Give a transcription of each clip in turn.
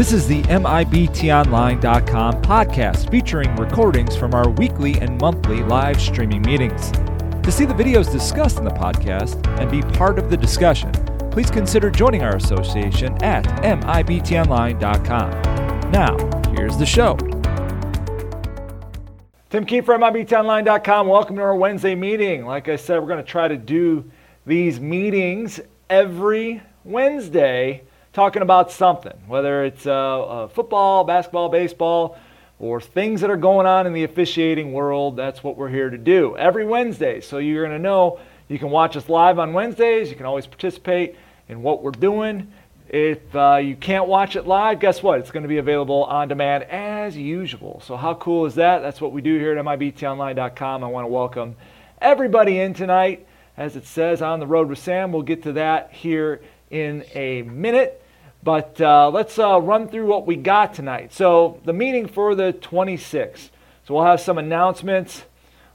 This is the MIBTOnline.com podcast featuring recordings from our weekly and monthly live streaming meetings. To see the videos discussed in the podcast and be part of the discussion, please consider joining our association at MIBTOnline.com. Now, here's the show. Tim Keefe from MIBTOnline.com. Welcome to our Wednesday meeting. Like I said, we're going to try to do these meetings every Wednesday talking about something, whether it's uh, uh, football, basketball, baseball, or things that are going on in the officiating world. That's what we're here to do every Wednesday. So you're going to know you can watch us live on Wednesdays. You can always participate in what we're doing. If uh, you can't watch it live, guess what? It's going to be available on demand as usual. So, how cool is that? That's what we do here at MIBTOnline.com. I want to welcome everybody in tonight. As it says on the road with Sam, we'll get to that here in a minute. But uh, let's uh, run through what we got tonight. So, the meeting for the 26th. So, we'll have some announcements.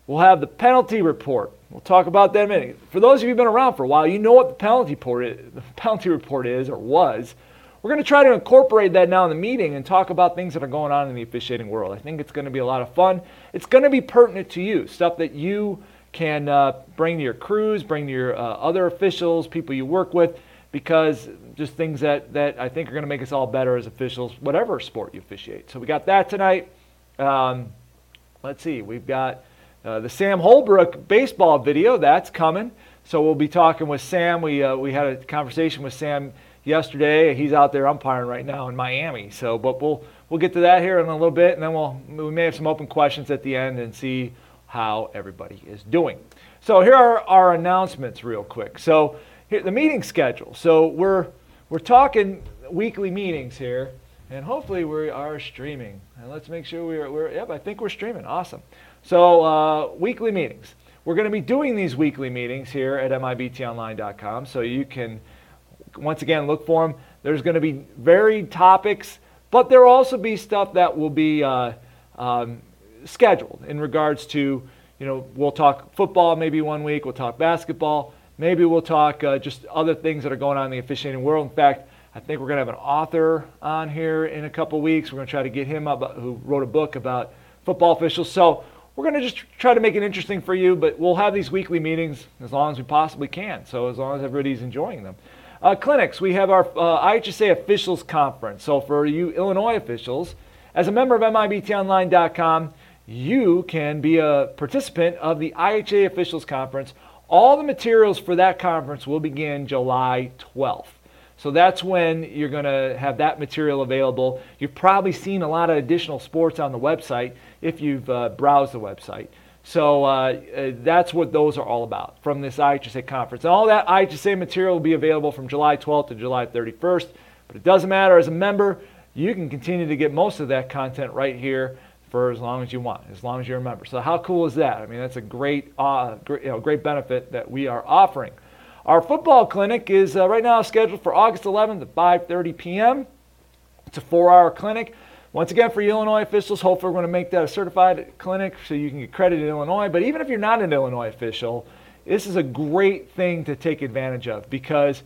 We'll have the penalty report. We'll talk about that in a minute. For those of you who've been around for a while, you know what the penalty report is, the penalty report is or was. We're going to try to incorporate that now in the meeting and talk about things that are going on in the officiating world. I think it's going to be a lot of fun. It's going to be pertinent to you, stuff that you can uh, bring to your crews, bring to your uh, other officials, people you work with, because just things that, that I think are going to make us all better as officials, whatever sport you officiate. So we got that tonight. Um, let's see, we've got uh, the Sam Holbrook baseball video, that's coming. So we'll be talking with Sam. We, uh, we had a conversation with Sam yesterday. He's out there umpiring right now in Miami. So, but we'll, we'll get to that here in a little bit, and then we'll, we may have some open questions at the end and see how everybody is doing. So here are our announcements real quick. So here, the meeting schedule. So we're, we're talking weekly meetings here, and hopefully we are streaming. And let's make sure we're, we're yep, I think we're streaming. Awesome. So, uh, weekly meetings. We're going to be doing these weekly meetings here at MIBTOnline.com, so you can, once again, look for them. There's going to be varied topics, but there will also be stuff that will be uh, um, scheduled in regards to, you know, we'll talk football maybe one week, we'll talk basketball, maybe we'll talk uh, just other things that are going on in the officiating world. In fact, I think we're going to have an author on here in a couple weeks. We're going to try to get him up, who wrote a book about football officials. So we're going to just try to make it interesting for you, but we'll have these weekly meetings as long as we possibly can. So as long as everybody's enjoying them. Uh, clinics, we have our uh, IHSA officials conference. So for you Illinois officials, as a member of MIBTOnline.com, you can be a participant of the IHA officials conference. All the materials for that conference will begin July 12th. So that's when you're going to have that material available. You've probably seen a lot of additional sports on the website if you've uh, browsed the website. So uh, uh, that's what those are all about from this IHSA conference. And all that IHSA material will be available from July 12th to July 31st. But it doesn't matter. As a member, you can continue to get most of that content right here for as long as you want, as long as you're a member. So how cool is that? I mean, that's a great, uh, great, you know, great benefit that we are offering. Our football clinic is uh, right now scheduled for August 11th at 5:30 p.m. It's a four-hour clinic. Once again, for Illinois officials, hopefully we're going to make that a certified clinic so you can get credit in Illinois. But even if you're not an Illinois official, this is a great thing to take advantage of because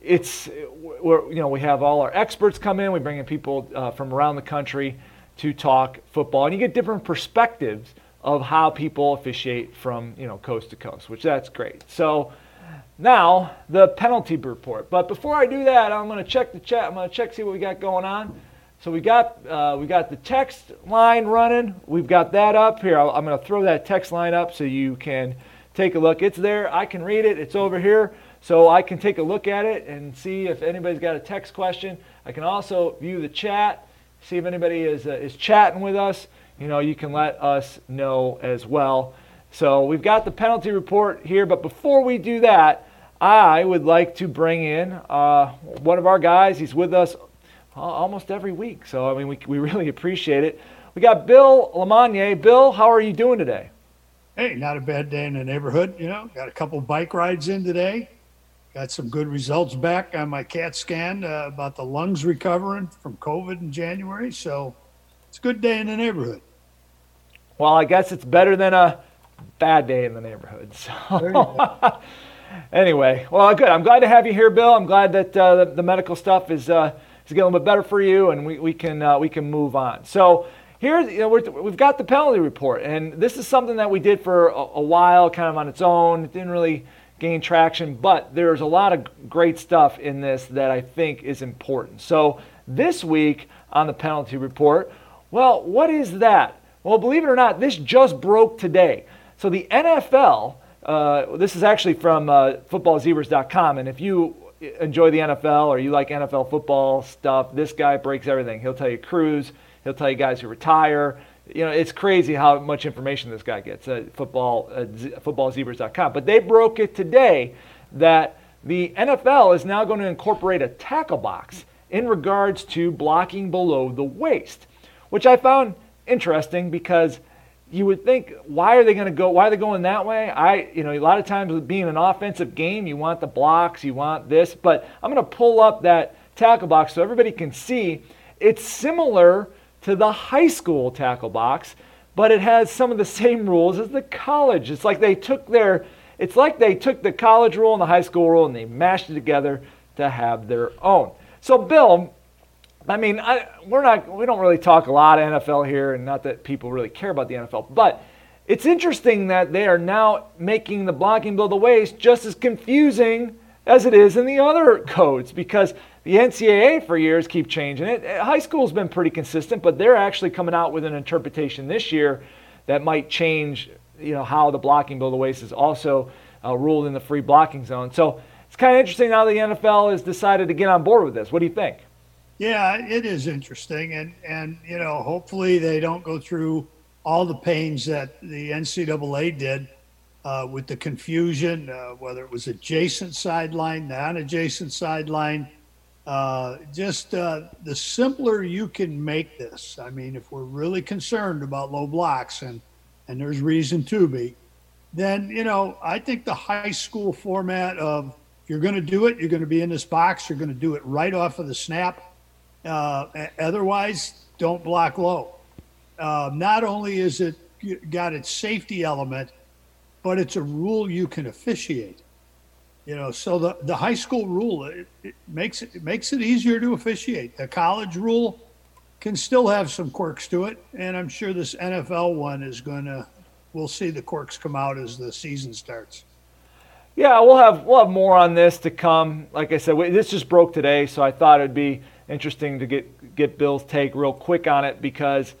it's you know we have all our experts come in. We bring in people uh, from around the country to talk football, and you get different perspectives of how people officiate from you know coast to coast, which that's great. So. Now, the penalty report. But before I do that, I'm going to check the chat. I'm going to check see what we got going on. So we got uh, we got the text line running. We've got that up here. I'm going to throw that text line up so you can take a look. It's there. I can read it. It's over here, so I can take a look at it and see if anybody's got a text question. I can also view the chat, see if anybody is uh, is chatting with us. You know, you can let us know as well. So we've got the penalty report here, but before we do that, I would like to bring in uh, one of our guys. He's with us almost every week. So, I mean, we, we really appreciate it. We got Bill LeMonnier. Bill, how are you doing today? Hey, not a bad day in the neighborhood. You know, got a couple bike rides in today. Got some good results back on my CAT scan uh, about the lungs recovering from COVID in January. So, it's a good day in the neighborhood. Well, I guess it's better than a bad day in the neighborhood. So. anyway, well, good. I'm glad to have you here, Bill. I'm glad that uh, the, the, medical stuff is uh, is getting a little bit better for you, and we, we can uh, we can move on. So here you know we have got the penalty report, and this is something that we did for a, a while, kind of on its own. It didn't really gain traction, but there's a lot of great stuff in this that I think is important. So this week on the penalty report, well, what is that? Well, believe it or not, this just broke today. So the NFL, uh, this is actually from uh, footballzebras.com, and if you enjoy the NFL or you like NFL football stuff, this guy breaks everything. He'll tell you crews, he'll tell you guys who retire. You know, it's crazy how much information this guy gets at football, uh, footballzebras.com. But they broke it today that the NFL is now going to incorporate a tackle box in regards to blocking below the waist, which I found interesting because you would think, why are they going to go? Why are they going that way? I, you know, a lot of times with being an offensive game, you want the blocks, you want this, but I'm going to pull up that tackle box so everybody can see. It's similar to the high school tackle box, but it has some of the same rules as the college. It's like they took their, it's like they took the college rule and the high school rule and they mashed it together to have their own. So, Bill, I mean, I, we're not, we don't really talk a lot of NFL here, and not that people really care about the NFL, but it's interesting that they are now making the blocking below the waist just as confusing as it is in the other codes because the NCAA for years keep changing it. High school's been pretty consistent, but they're actually coming out with an interpretation this year that might change, you know, how the blocking below the waist is also uh, ruled in the free blocking zone. So it's kind of interesting now the NFL has decided to get on board with this. What do you think? Yeah, it is interesting, and and you know, hopefully they don't go through all the pains that the NCAA did uh, with the confusion, uh, whether it was adjacent sideline, non-adjacent sideline. Uh, just uh, the simpler you can make this. I mean, if we're really concerned about low blocks, and and there's reason to be, then you know, I think the high school format of you're going to do it, you're going to be in this box. You're going to do it right off of the snap uh, otherwise, don't block low. Uh, not only is it got its safety element, but it's a rule you can officiate. You know, so the, the high school rule it, it makes it, it makes it easier to officiate. The college rule can still have some quirks to it, and I'm sure this NFL one is to. We'll see the quirks come out as the season starts. Yeah, we'll have we'll have more on this to come. Like I said, we, this just broke today, so I thought it'd be interesting to get get Bill's take real quick on it because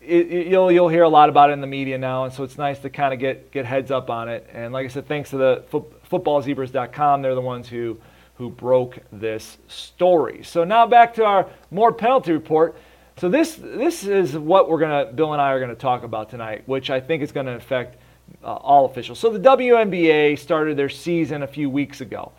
it, it, you'll you'll hear a lot about it in the media now, and so it's nice to kind of get get heads up on it. And like I said, thanks to the footballzebras.com, they're the ones who who broke this story. So now back to our more penalty report. So this this is what we're gonna Bill and I are gonna talk about tonight, which I think is going to affect uh, all officials. So the WNBA started their season a few weeks ago.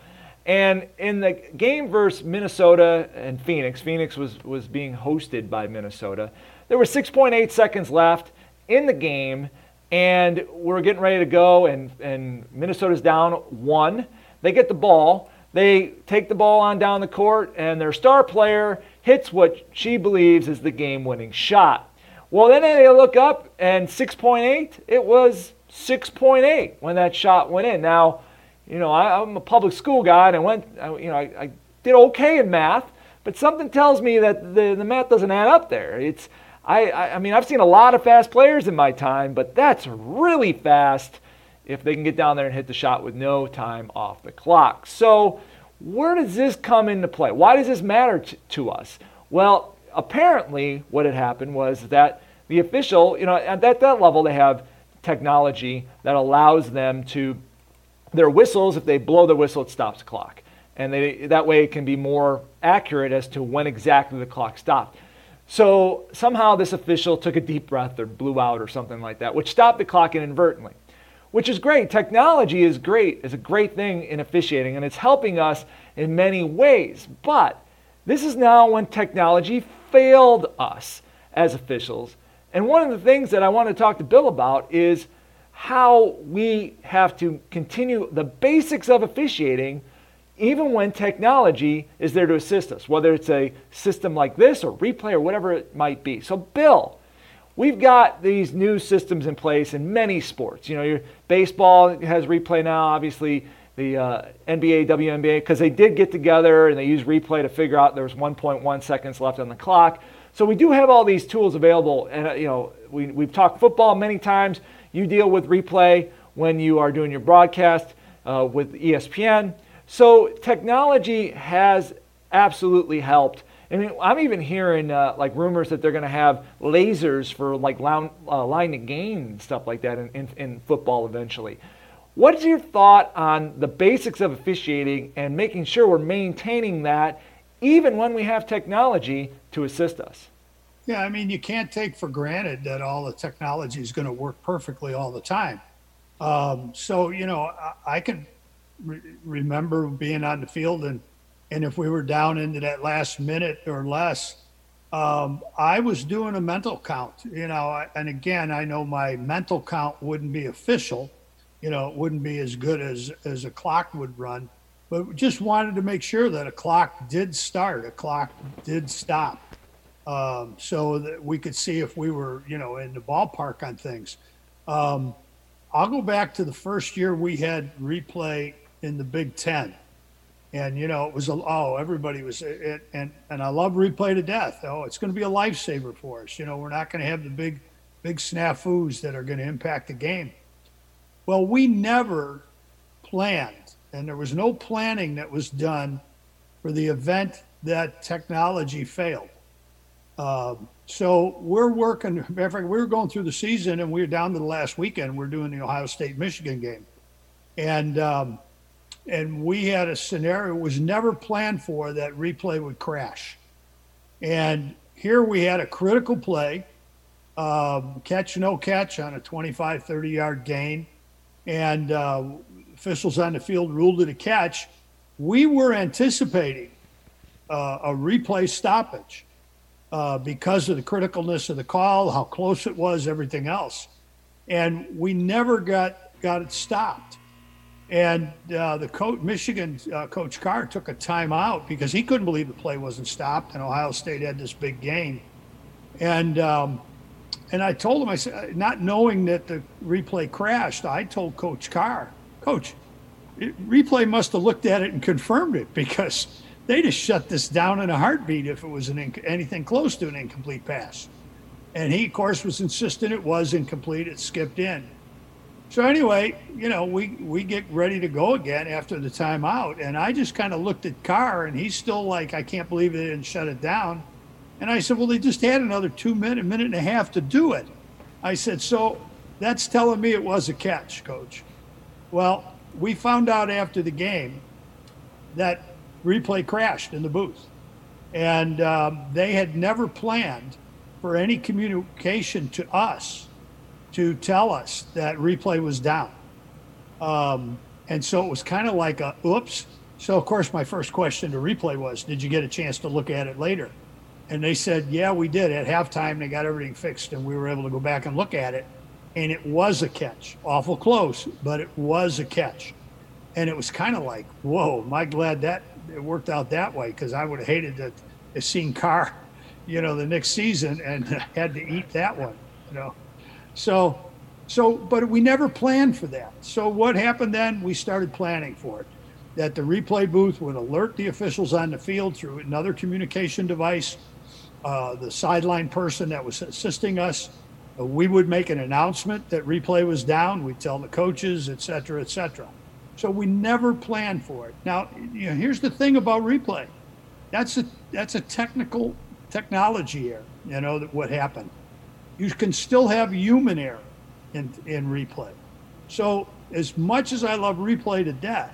And in the game versus Minnesota and Phoenix, Phoenix was, was being hosted by Minnesota. There were 6.8 seconds left in the game, and we're getting ready to go, and, and Minnesota's down one. They get the ball. They take the ball on down the court, and their star player hits what she believes is the game winning shot. Well, then they look up, and 6.8, it was 6.8 when that shot went in. Now, you know, I, am a public school guy and I went, I, you know, I, I, did okay in math, but something tells me that the, the math doesn't add up there. It's, I, I, I mean, I've seen a lot of fast players in my time, but that's really fast if they can get down there and hit the shot with no time off the clock. So, where does this come into play? Why does this matter to, to us? Well, apparently, what had happened was that the official, you know, at that, that level, they have technology that allows them to their whistles, if they blow the whistle, it stops the clock. And they, that way it can be more accurate as to when exactly the clock stopped. So somehow this official took a deep breath or blew out or something like that, which stopped the clock inadvertently, which is great. Technology is great, is a great thing in officiating, and it's helping us in many ways. But this is now when technology failed us as officials. And one of the things that I want to talk to Bill about is how we have to continue the basics of officiating even when technology is there to assist us, whether it's a system like this or replay or whatever it might be. So, Bill, we've got these new systems in place in many sports. You know, your baseball has replay now. Obviously, the uh, NBA, WNBA, because they did get together and they used replay to figure out there was 1.1 seconds left on the clock. So we do have all these tools available, and uh, you know we, we've talked football many times. You deal with replay when you are doing your broadcast uh, with ESPN. So technology has absolutely helped. I mean, I'm even hearing uh, like rumors that they're going to have lasers for like line, uh, line to gain and stuff like that in, in, in football eventually. What is your thought on the basics of officiating and making sure we're maintaining that even when we have technology to assist us? Yeah, I mean, you can't take for granted that all the technology is going to work perfectly all the time. Um, so, you know, I, I can re- remember being on the field and and if we were down into that last minute or less, um, I was doing a mental count, you know, and again, I know my mental count wouldn't be official, you know, it wouldn't be as good as as a clock would run, but just wanted to make sure that a clock did start, a clock did stop, um, so that we could see if we were, you know, in the ballpark on things. Um, I'll go back to the first year we had replay in the Big Ten and you know it was a, oh everybody was it, and and I love replay to death. Oh, it's going to be a lifesaver for us. You know, we're not going to have the big big snafus that are going to impact the game. Well, we never planned, and there was no planning that was done for the event that technology failed. Um, so we're working. Of fact, we were going through the season, and we were down to the last weekend. We're doing the Ohio State Michigan game, and um, and we had a scenario was never planned for that replay would crash. And here we had a critical play, um, catch no catch on a 25, 30 yard gain, and uh, officials on the field ruled it a catch. We were anticipating uh, a replay stoppage uh, because of the criticalness of the call, how close it was, everything else, and we never got got it stopped. And uh, the coach, Michigan uh, coach Carr took a timeout because he couldn't believe the play wasn't stopped, and Ohio State had this big gain. And um, and I told him, I said, not knowing that the replay crashed, I told Coach Carr, Coach, it, replay must have looked at it and confirmed it because they just shut this down in a heartbeat if it was an inc- anything close to an incomplete pass. And he, of course, was insistent it was incomplete. It skipped in. So anyway, you know, we we get ready to go again after the timeout, and I just kind of looked at Carr, and he's still like, I can't believe they didn't shut it down. And I said, well, they just had another two minute, a minute and a half to do it. I said, so that's telling me it was a catch, coach. Well, we found out after the game that replay crashed in the booth, and um, they had never planned for any communication to us to tell us that replay was down. Um, and so it was kind of like a oops. So, of course, my first question to replay was, Did you get a chance to look at it later? And they said, Yeah, we did. At halftime, they got everything fixed and we were able to go back and look at it. And it was a catch. Awful close, but it was a catch. And it was kind of like, Whoa, am I glad that it worked out that way? Because I would have hated to have seen Carr, you know, the next season and had to eat that one, you know. So, so, but we never planned for that. So what happened then? We started planning for it. That the replay booth would alert the officials on the field through another communication device. Uh, the sideline person that was assisting us, uh, we would make an announcement that replay was down. We'd tell the coaches, et cetera, et cetera. So we never planned for it. Now, you know, here's the thing about replay. That's a that's a technical technology error. You know that what happened you can still have human error in, in replay. So, as much as I love replay to death,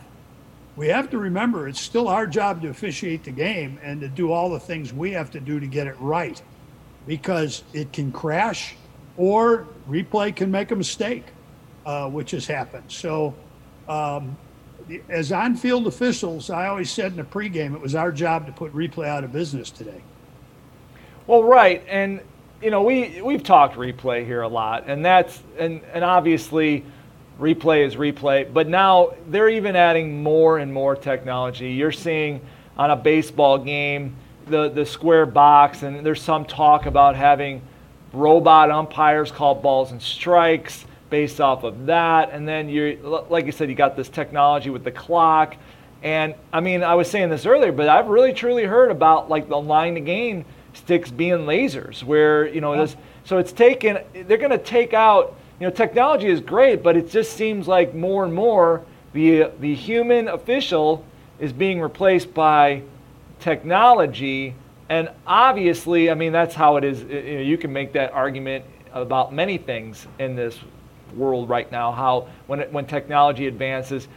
we have to remember it's still our job to officiate the game and to do all the things we have to do to get it right because it can crash or replay can make a mistake, uh, which has happened. So, um, as on field officials, I always said in the pregame, it was our job to put replay out of business today. Well, right. And you know, we we've talked replay here a lot, and that's and and obviously replay is replay, but now they're even adding more and more technology. You're seeing on a baseball game the the square box, and there's some talk about having robot umpires call balls and strikes based off of that. And then you, like you said, you got this technology with the clock. And I mean, I was saying this earlier, but I've really truly heard about like the line to gain sticks being lasers, where you know this. So it's taken. They're going to take out. You know, technology is great, but it just seems like more and more the the human official is being replaced by technology. And obviously, I mean, that's how it is. You, know, you can make that argument about many things in this world right now. How when it, when technology advances,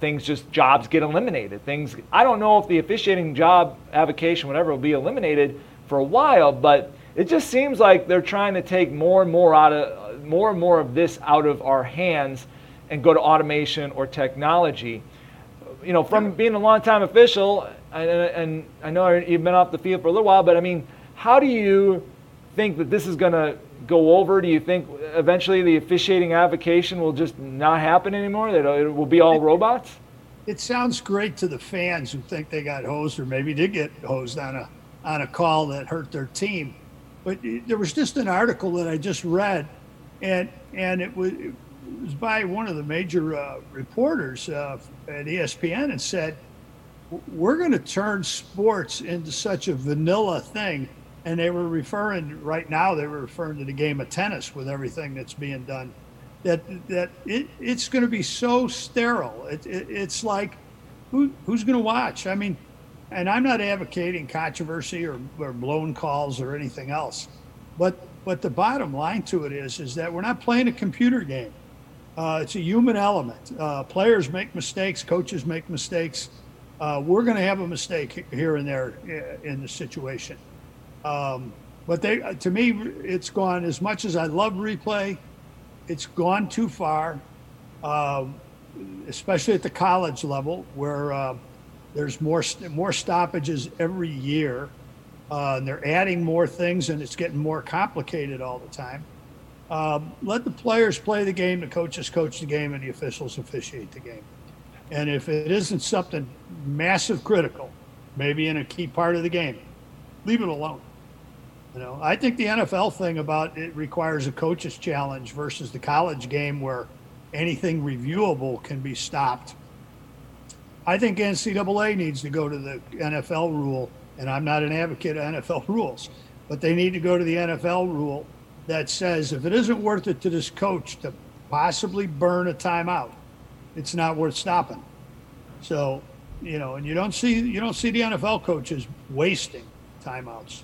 things just jobs get eliminated. Things I don't know if the officiating job avocation whatever will be eliminated for a while, but it just seems like they're trying to take more and more out of more and more of this out of our hands and go to automation or technology. You know, from being a long-time official, and, and I know you've been off the field for a little while, but I mean, how do you think that this is going to go over? Do you think eventually the officiating avocation will just not happen anymore? That it will be all robots? It sounds great to the fans who think they got hosed or maybe did get hosed on a on a call that hurt their team. But there was just an article that I just read, and and it was, it was by one of the major uh, reporters uh, at ESPN, and said, "We're going to turn sports into such a vanilla thing." And they were referring right now. They were referring to the game of tennis with everything that's being done. That that it, it's going to be so sterile. It, it, it's like, who who's going to watch? I mean, and I'm not advocating controversy or, or blown calls or anything else, but but the bottom line to it is is that we're not playing a computer game. Uh, it's a human element. Uh, players make mistakes, coaches make mistakes. Uh, we're going to have a mistake here and there uh, in the situation. Um, but they, to me, it's gone as much as I love replay. It's gone too far, um, especially at the college level, where uh, there's more more stoppages every year. Uh, and they're adding more things, and it's getting more complicated all the time. Um, let the players play the game, the coaches coach the game, and the officials officiate the game. And if it isn't something massive critical, maybe in a key part of the game, leave it alone. You know, I think the NFL thing about it requires a coach's challenge versus the college game where anything reviewable can be stopped I think NCAA needs to go to the NFL rule, and I'm not an advocate of NFL rules, but they need to go to the NFL rule that says if it isn't worth it to this coach to possibly burn a timeout, it's not worth stopping. So, you know, and you don't see you don't see the NFL coaches wasting timeouts.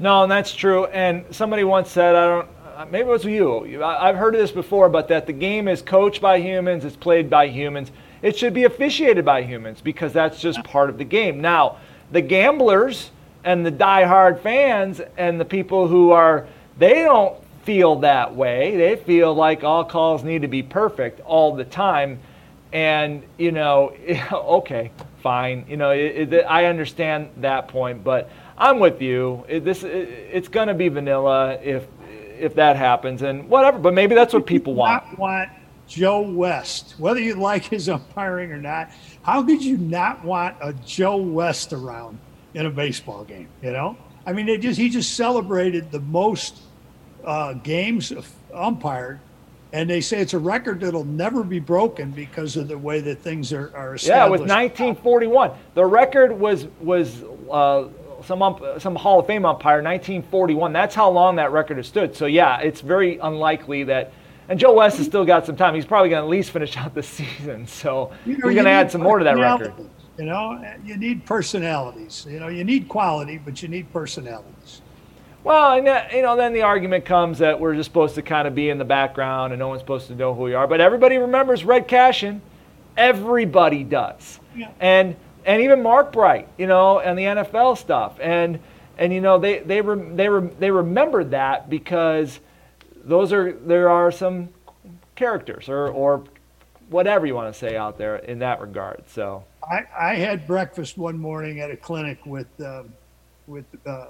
No, and that's true. And somebody once said, I don't, uh, maybe it was you. I've heard of this before, but that the game is coached by humans, it's played by humans. It should be officiated by humans because that's just part of the game. Now, the gamblers and the die-hard fans and the people who are, they don't feel that way. They feel like all calls need to be perfect all the time. And, you know, okay, fine. You know, it, it, I understand that point, but I'm with you. It, this, it's going to be vanilla if, if that happens and whatever, but maybe that's what people want. want Joe West, whether you like his umpiring or not, how could you not want a Joe West around in a baseball game? You know, I mean, they just he just celebrated the most uh, games umpired, and they say it's a record that'll never be broken because of the way that things are, are established. Yeah, with 1941, the record was was. Uh, some ump, some Hall of Fame umpire, 1941. That's how long that record has stood. So yeah, it's very unlikely that and Joe West has still got some time. He's probably going to at least finish out the season. So you know, he's going to add some more to that record. You know, you need personalities. You know, you need quality, but you need personalities. Well, and that, you know, then the argument comes that we're just supposed to kind of be in the background and no one's supposed to know who we are. But everybody remembers Red Cashion. Everybody does. Yeah. And and even Mark Bright, you know, and the NFL stuff. And and you know, they they re, they re, they remembered that because those are there are some characters or or whatever you want to say out there in that regard. So I, I had breakfast one morning at a clinic with um, with uh,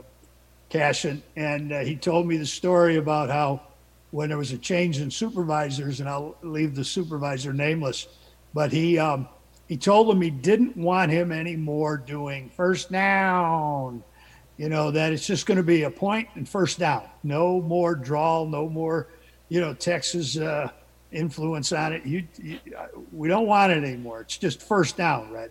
Cashion, and uh, he told me the story about how when there was a change in supervisors, and I'll leave the supervisor nameless, but he um, he told him he didn't want him anymore doing first down you know, that it's just going to be a point and first down. No more draw, no more, you know, Texas uh, influence on it. You, you, we don't want it anymore. It's just first down, right?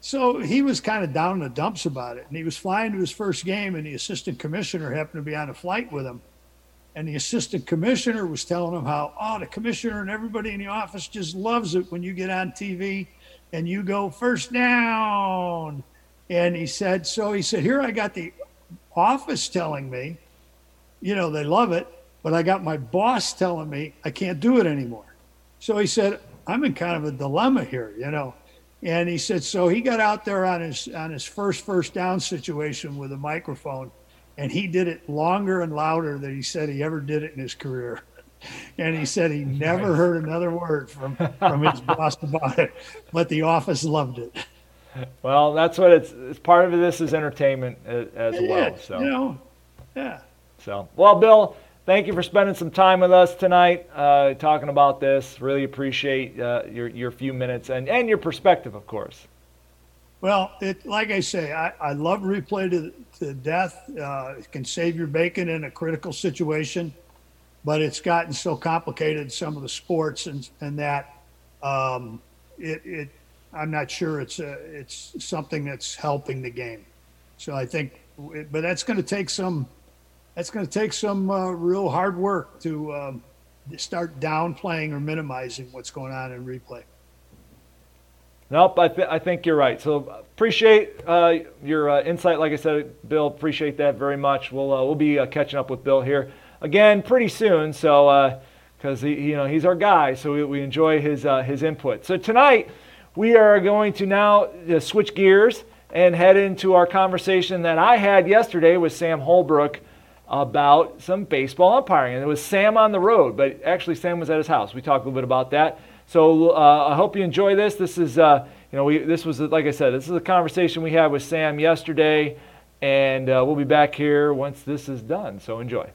So he was kind of down in the dumps about it. And he was flying to his first game, and the assistant commissioner happened to be on a flight with him. And the assistant commissioner was telling him how, oh, the commissioner and everybody in the office just loves it when you get on TV and you go first down. And he said, so he said, here I got the office telling me, you know, they love it, but I got my boss telling me I can't do it anymore. So he said, I'm in kind of a dilemma here, you know. And he said, so he got out there on his on his first first down situation with a microphone, and he did it longer and louder than he said he ever did it in his career. And he said he never heard another word from from his boss about it, but the office loved it. Well, that's what it's. it's part of this is entertainment as, as well. So you know, yeah. So well, Bill, thank you for spending some time with us tonight, uh, talking about this. Really appreciate uh, your your few minutes and and your perspective, of course. Well, it like I say, I, I love replay to, to death. Uh, it can save your bacon in a critical situation, but it's gotten so complicated some of the sports and and that um, it it I'm not sure it's a, it's something that's helping the game. So I think, but that's going to take some that's going to take some uh, real hard work to um, start downplaying or minimizing what's going on in replay. Nope, I, th- I think you're right. So appreciate uh, your uh, insight. Like I said, Bill, appreciate that very much. We'll uh, we'll be uh, catching up with Bill here again pretty soon. So because uh, you know he's our guy, so we, we enjoy his his input. So tonight we are going to now switch gears and head into our conversation that I had yesterday with Sam Holbrook about some baseball umpiring. And it was Sam on the road, but actually Sam was at his house. We talked a little bit about that. So uh, I hope you enjoy this. This is, uh, you know, we, this was, like I said, this is a conversation we had with Sam yesterday, and uh, we'll be back here once this is done. So enjoy.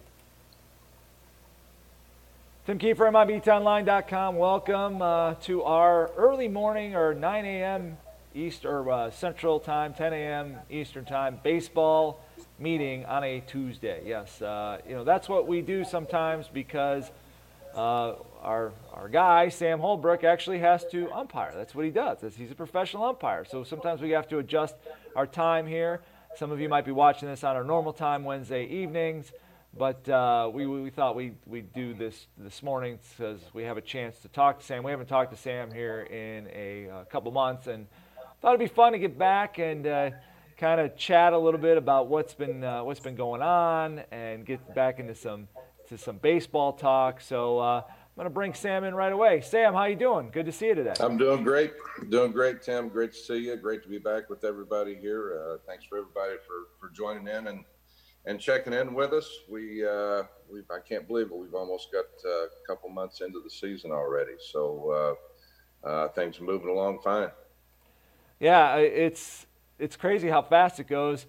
Tim Kiefer, MIBTOnline.com. Welcome uh, to our early morning or 9 a.m. East or uh, Central Time, 10 a.m. Eastern Time baseball meeting on a Tuesday. Yes, uh, you know that's what we do sometimes because uh, our our guy Sam Holbrook actually has to umpire. That's what he does. He's a professional umpire. So sometimes we have to adjust our time here. Some of you might be watching this on our normal time Wednesday evenings, but uh, we, we thought we we'd do this this morning because we have a chance to talk to Sam. We haven't talked to Sam here in a, a uh, couple months, and thought it'd be fun to get back and uh, kind of chat a little bit about what's been uh, what's been going on and get back into some to some baseball talk. So uh, I'm going to bring Sam in right away. Sam, how you doing? Good to see you today. I'm doing great. Doing great, Tim. Great to see you. Great to be back with everybody here. Uh, thanks for everybody for for joining in and and checking in with us. We uh, we I can't believe it. We've almost got uh, a couple months into the season already. So uh, uh, things are moving along fine. Yeah, it's it's crazy how fast it goes.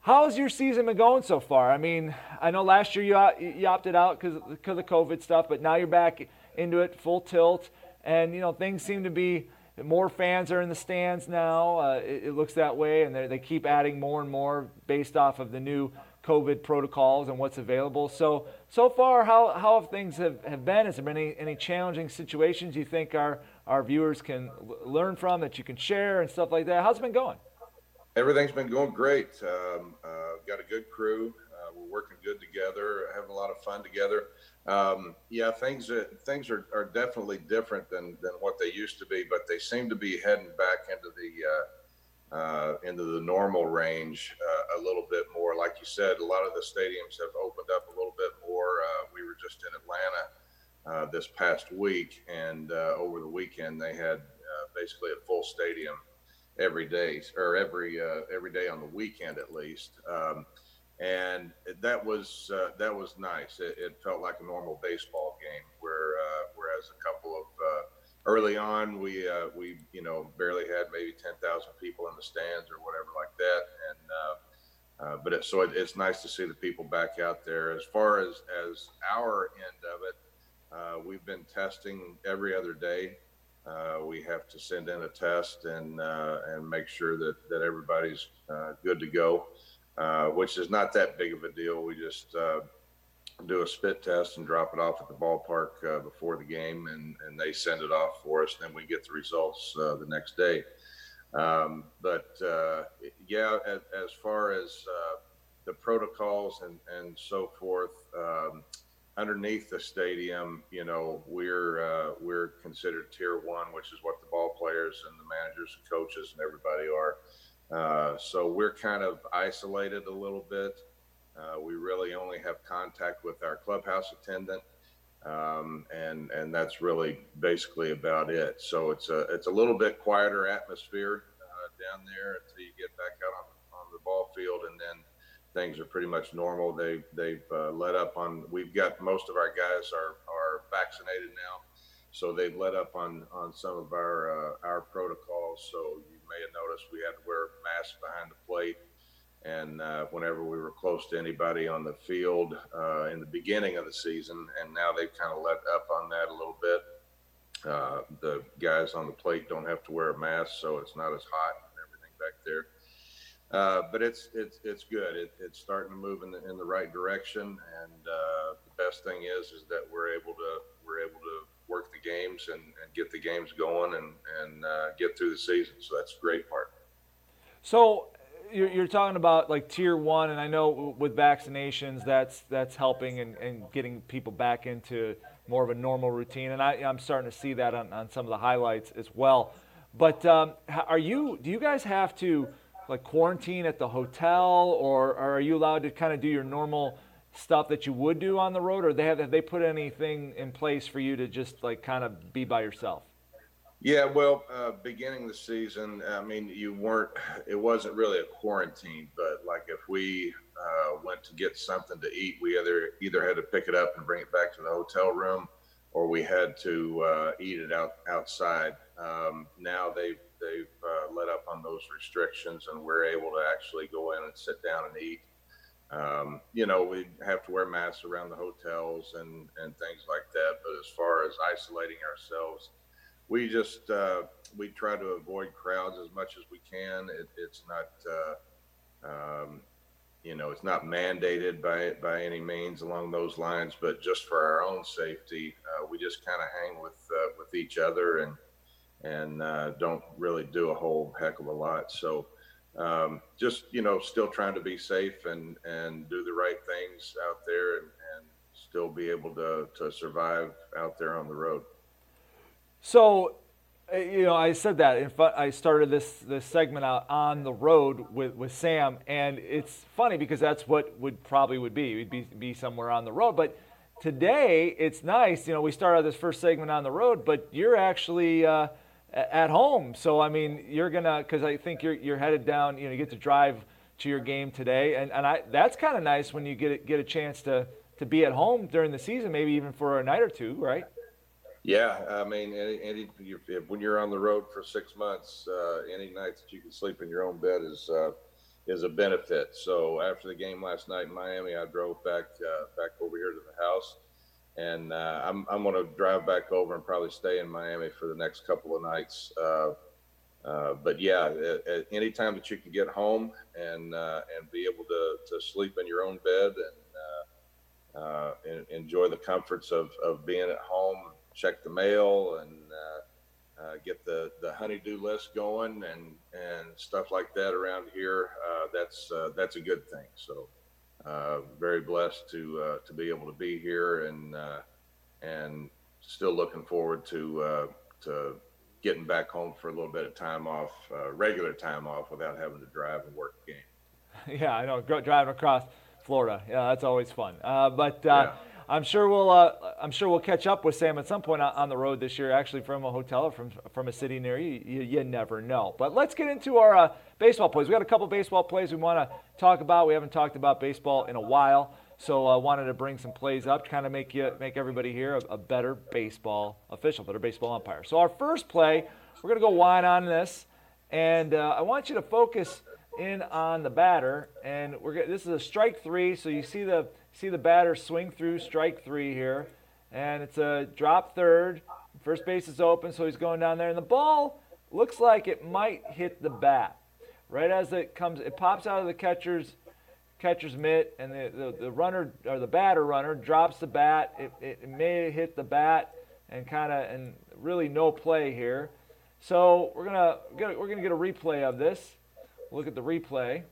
How's your season been going so far? I mean, I know last year you, you opted out because of COVID stuff, but now you're back into it full tilt, and you know things seem to be more fans are in the stands now. Uh, it, it, looks that way, and they keep adding more and more based off of the new COVID protocols and what's available. So so far, how, how have things have, have been? Has there any, any challenging situations you think our our viewers can learn from that you can share and stuff like that? How's it been going? Everything's been going great. Um, uh, got a good crew. Uh, we're working good together, having a lot of fun together. Um, yeah, things are, things are, are definitely different than, than what they used to be, but they seem to be heading back into the uh, uh into the normal range uh, a little bit more. Like you said, a lot of the stadiums have opened up a little bit more. Uh, we were just in Atlanta this past week, and over the weekend they had basically a full stadium every day or every uh, every day on the weekend at least. Um, and that was uh, that was nice. It, it, felt like a normal baseball game. Where uh, whereas a couple of uh, early on we uh, we you know barely had maybe ten thousand people in the stands or whatever like that. And uh, but it, so it, it's nice to see the people back out there. As far as as our end of it, we've been testing every other day uh, we have to send in a test and uh, and make sure that that everybody's uh, good to go, uh, which is not that big of a deal. We just uh, do a spit test and drop it off at the ballpark uh, before the game, and, and they send it off for us. Then we get the results uh, the next day. Um, but uh, yeah, as, as, far as uh, the protocols and, and so forth, um, underneath the stadium, you know, we're uh, we're considered tier one, which is what the ball players and the managers and coaches and everybody are. Uh, so we're kind of isolated a little bit. Uh, we really only have contact with our clubhouse attendant, um, and and that's really basically about it. So it's a it's a little bit quieter atmosphere uh, down there until you get back out on, on the ball field, and then things are pretty much normal. They they've uh, let up on. We've got most of our guys are are vaccinated now, so they've let up on on some of our uh, our protocols. So you may have noticed we had to wear masks behind the plate and uh, whenever we were close to anybody on the field uh, in the beginning of the season, and now they've kind of let up on that a little bit. Uh, the guys on the plate don't have to wear a mask, so it's not as hot and everything back there. Uh, but it's it's it's good. It, it's starting to move in the in the right direction, and uh, the best thing is is that we're able to we're able to work the games and, and get the games going and and uh, get through the season. So that's the great part. So you're, you're talking about like tier one, and I know with vaccinations, that's that's helping and, and getting people back into more of a normal routine, and I, I'm starting to see that on, on some of the highlights as well. But um, are you? Do you guys have to like quarantine at the hotel, or, or are you allowed to kind of do your normal stuff that you would do on the road, or they have have they put anything in place for you to just like kind of be by yourself? Yeah, well, uh, beginning the season, I mean, you weren't. It wasn't really a quarantine, but like if we uh, went to get something to eat, we either either had to pick it up and bring it back to the hotel room, or we had to uh, eat it out outside. Um, now they've they've uh, let up on those restrictions, and we're able to actually go in and sit down and eat. Um, you know, we have to wear masks around the hotels and and things like that. But as far as isolating ourselves we just uh, we try to avoid crowds as much as we can. It, it's not uh, um, you know it's not mandated by by any means along those lines, but just for our own safety, uh, we just kind of hang with uh, with each other and and uh, don't really do a whole heck of a lot. So. Um, just you know, still trying to be safe and and do the right things out there, and, and still be able to to survive out there on the road. So, uh, you know, I said that. In I started this this segment out on the road with, with Sam, and it's funny because that's what would probably would be. We'd be be somewhere on the road, but today it's nice. You know, we started this first segment on the road, but you're actually uh, at home. So I mean, you're gonna because I think you're you're headed down. You know, you get to drive to your game today, and and I that's kind of nice when you get get a chance to to be at home during the season, maybe even for a night or two, right? Yeah, I mean, any, any when you're on the road for six months, uh, any nights that you can sleep in your own bed is uh, is a benefit. So after the game last night in Miami, I drove back uh, back over here to the house, and uh, I'm I'm going to drive back over and probably stay in Miami for the next couple of nights. Uh, uh, but yeah, at, at any time that you can get home and and be able to, to sleep in your own bed and, and enjoy the comforts of, of being at home check the mail and uh, uh, get the, the honeydew list going and, and stuff like that around here. Uh, that's uh, that's a good thing. So uh, very blessed to uh, to be able to be here and and still looking forward to to getting back home for a little bit of time off, regular time off, without having to drive and work game. Yeah, I know. Driving across Florida, yeah, that's always fun. but. Yeah I'm sure we'll uh, I'm sure we'll catch up with Sam at some point on the road this year, actually from a hotel or from from a city near you. You, you never know. But let's get into our uh, baseball plays. We got a couple baseball plays we want to talk about. We haven't talked about baseball in a while, so I uh, wanted to bring some plays up to kind of make you make everybody here a, a better baseball official, better baseball umpire. So our first play, we're gonna go wide on this, and uh, I want you to focus in on the batter, and we're this is a strike three. So you see the see the batter swing through strike three here, and it's a drop third. First base is open, so he's going down there, and the ball looks like it might hit the bat. Right as it comes, it pops out of the catcher's catcher's mitt, and the, the, the runner or the batter runner drops the bat. It, it may hit the bat and kind of and really no play here. So we're gonna we're gonna get a replay of this. Look at the replay,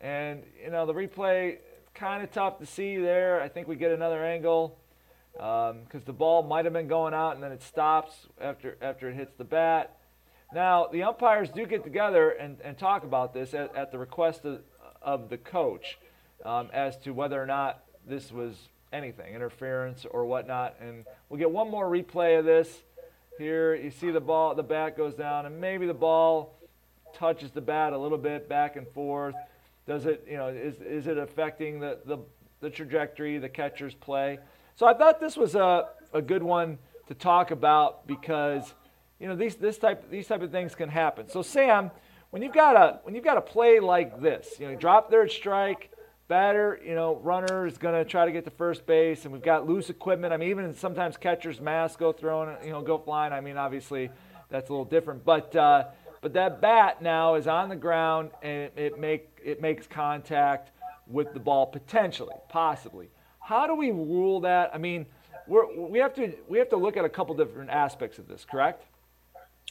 and you know the replay kind of tough to see there. I think we get another angle because um, the ball might have been going out and then it stops after after it hits the bat. Now the umpires do get together and, and talk about this at, at the request of, of the coach um, as to whether or not this was anything interference or whatnot. And we'll get one more replay of this. Here you see the ball, the bat goes down, and maybe the ball touches the bat a little bit back and forth. Does it, you know, is, is it affecting the, the, the trajectory, the catcher's play? So I thought this was a, a good one to talk about because, you know, these, this type, these type of things can happen. So Sam, when you've got a, when you've got a play like this, you know, drop third strike, batter, you know, runner is going to try to get to first base, and we've got loose equipment. I mean, even sometimes catchers' masks go throwing, you know, go flying. I mean, obviously that's a little different, but uh, but that bat now is on the ground and it, make it makes contact with the ball potentially, possibly. How do we rule that? I mean, we're, we have to we have to look at a couple different aspects of this, correct?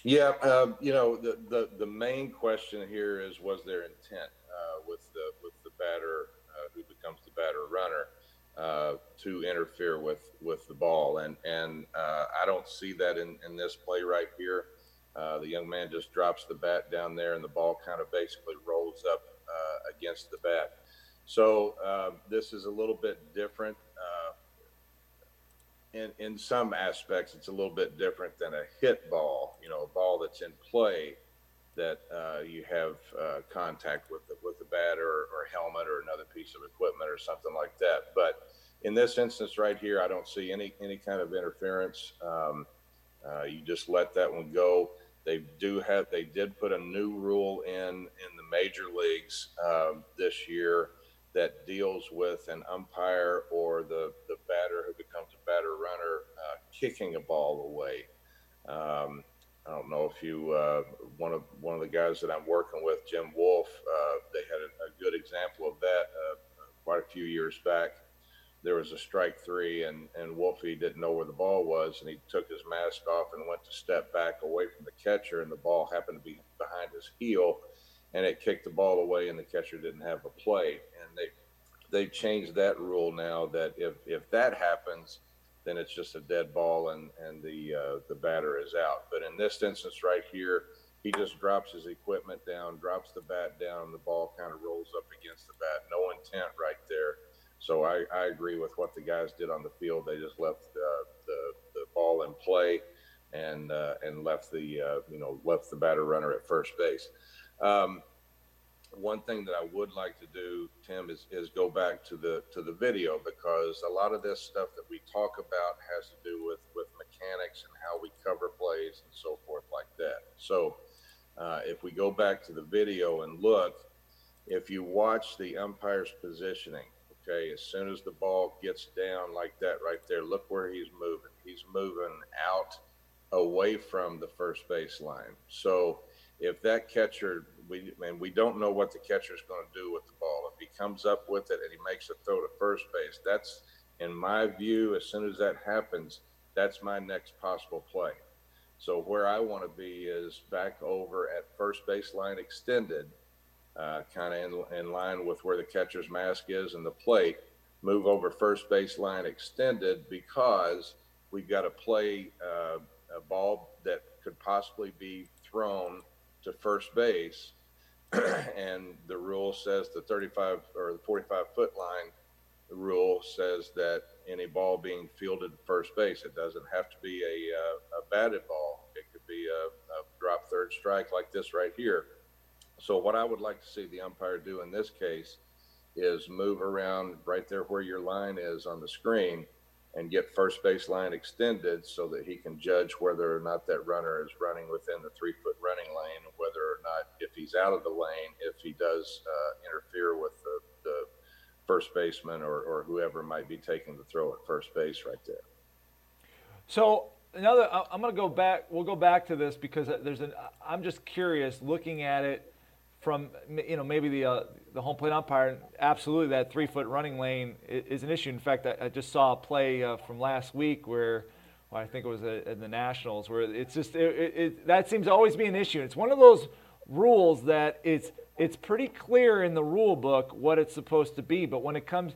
Yeah, um, you know, the, the the main question here is was there intent uh, with the with the batter uh, who becomes the batter runner uh, to interfere with with the ball, and and uh, I don't see that in in this play right here. Uh, the young man just drops the bat down there, and the ball kind of basically rolls up uh, against the bat. So um, this is a little bit different. Uh, in, in some aspects, it's a little bit different than a hit ball, you know, a ball that's in play that uh, you have uh, contact with the, with the bat or, or helmet or another piece of equipment or something like that. But in this instance right here, I don't see any any kind of interference. Um, uh, you just let that one go. They do have they did put a new rule in in the major leagues um, this year that deals with an umpire or the the batter who becomes a batter runner uh, kicking a ball away. Um, I don't know if you uh, one of one of the guys that I'm working with, Jim Wolf. Uh, they had a, a, good example of that uh, quite a few years back. There was a strike three, and and Wolfie didn't know where the ball was, and he took his mask off and went to step back away from the catcher, and the ball happened to be behind his heel, and it kicked the ball away, and the catcher didn't have a play, and they they changed that rule now that if if that happens then it's just a dead ball and and the uh, the batter is out. But in this instance right here, he just drops his equipment down, drops the bat down, and the ball kind of rolls up against the bat. No intent right there. So I, I agree with what the guys did on the field. They just left uh, the the ball in play and uh, and left the uh, you know left the batter runner at first base. Um, one thing that I would like to do, Tim, is, is go back to the to the video because a lot of this stuff that we talk about has to do with with mechanics and how we cover plays and so forth like that. So uh, if we go back to the video and look, if you watch the umpire's positioning, okay, as soon as the ball gets down like that right there, look where he's moving. He's moving out away from the first base line. So if that catcher we and we don't know what the catcher is going to do with the ball. If he comes up with it and he makes a throw to first base, that's in my view. As soon as that happens, that's my next possible play. So where I want to be is back over at first base line extended, uh, kind of in, in line with where the catcher's mask is and the plate. Move over first base line extended because we've got to play uh, a ball that could possibly be thrown to first base, and the rule says the 35 or the 45 foot line. The rule says that any ball being fielded first base, it doesn't have to be a, uh, a batted ball. It could be a, a drop third strike like this right here. So what I would like to see the umpire do in this case is move around right there where your line is on the screen and get first base line extended so that he can judge whether or not that runner is running within the three foot running lane, whether or not, if he's out of the lane, if he does uh, interfere with the, the first baseman or, or whoever might be taking the throw at first base right there. So another, I'm going to go back. We'll go back to this because there's an. I'm just curious, looking at it from you know maybe the uh, the home plate umpire, absolutely that three foot running lane is, an issue. In fact, I, just saw a play uh, from last week where well, I think it was a, in the Nationals where it's just it, it, it, that seems to always be an issue. It's one of those rules that it's it's pretty clear in the rule book what it's supposed to be, but when it comes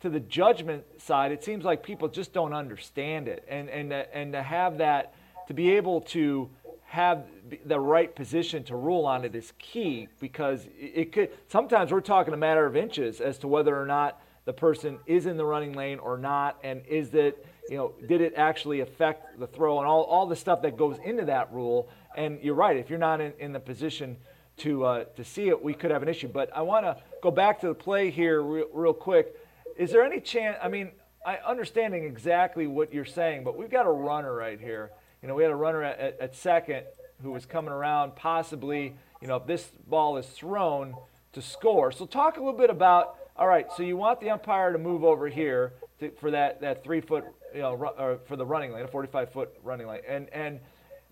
to the judgment side, it seems like people just don't understand it, and and and to have that to be able to have the right position to rule on it is key because it could sometimes we're talking a matter of inches as to whether or not the person is in the running lane or not and is it you know did it actually affect the throw and all, all the stuff that goes into that rule. And you're right if you're not in, in the position to uh, to see it we could have an issue. But i want to go back to the play here real, real quick. Is there any chance i mean i understanding exactly what you're saying but we've got a runner right here you know, we had a runner at, at, at second who was coming around, possibly, you know, if this ball is thrown to score. So talk a little bit about, all right, so you want the umpire to move over here to, for that, that three foot, you know, or for the running lane, a 45 foot running lane. And, and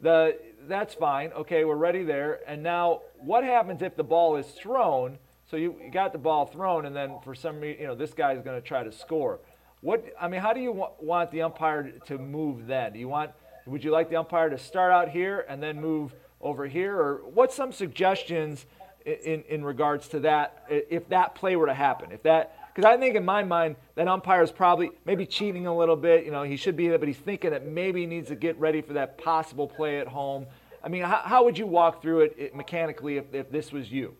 the, that's fine. Okay, we're ready there. And now what happens if the ball is thrown? So you, you got the ball thrown, and then for some reason, you know, this guy's going to try to score. What I mean, how do you wa- want the umpire to move then? Do you want would you like the umpire to start out here and then move over here? Or what's some suggestions in, in regards to that if that play were to happen? If that because I think in my mind that umpire is probably maybe cheating a little bit. You know, he should be there, but he's thinking that maybe he needs to get ready for that possible play at home. I mean, how, how would you walk through it, it mechanically if, if this was you?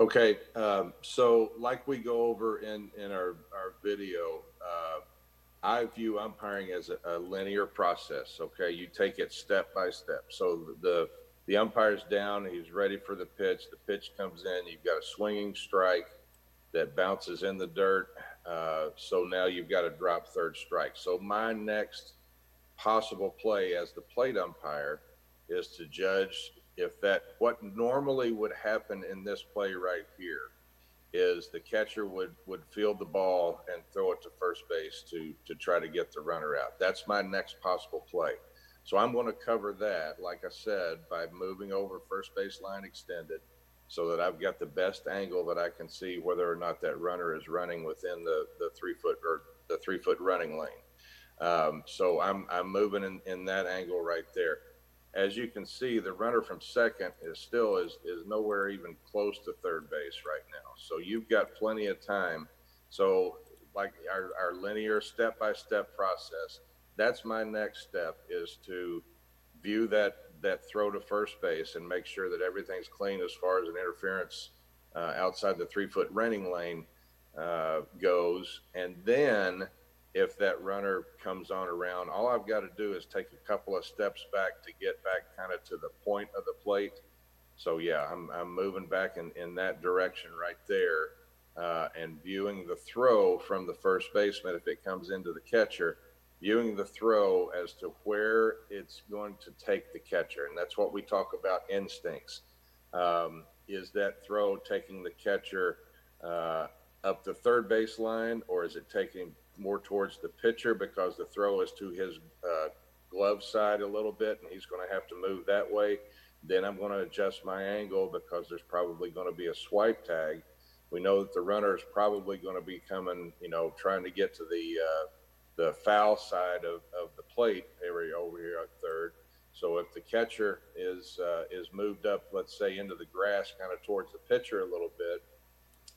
Okay, um, so like we go over in in our our video, uh, I view umpiring as a, a, linear process. Okay, you take it step by step. So the the umpire's down, he's ready for the pitch. The pitch comes in. You've got a swinging strike that bounces in the dirt. Uh, so now you've got to drop third strike. So my next possible play as the plate umpire is to judge if that what normally would happen in this play right here is the catcher would would field the ball and throw it to first base to to try to get the runner out. That's my next possible play. So I'm going to cover that, like I said, by moving over first base line extended, so that I've got the best angle that I can see whether or not that runner is running within the the three foot or the three foot running lane. Um, so I'm I'm moving in, in that angle right there as you can see, the runner from second is still is is nowhere even close to third base right now. So you've got plenty of time. So like our, our linear step by step process, that's my next step is to view that that throw to first base and make sure that everything's clean as far as an interference uh, outside the three foot running lane uh, goes, and then if that runner comes on around. All I've got to do is take a couple of steps back to get back kind of to the point of the plate. So yeah, I'm, I'm moving back in, in that direction right there uh, and viewing the throw from the first baseman if it comes into the catcher, viewing the throw as to where it's going to take the catcher. And that's what we talk about instincts. Um, is that throw taking the catcher uh, up the third base line or is it taking more towards the pitcher because the throw is to his uh, glove side a little bit, and he's going to have to move that way. Then I'm going to adjust my angle because there's probably going to be a swipe tag. We know that the runner is probably going to be coming, you know, trying to get to the uh, the foul side of, of the plate area over here at third. So if the catcher is uh, is moved up, let's say into the grass, kind of towards the pitcher a little bit,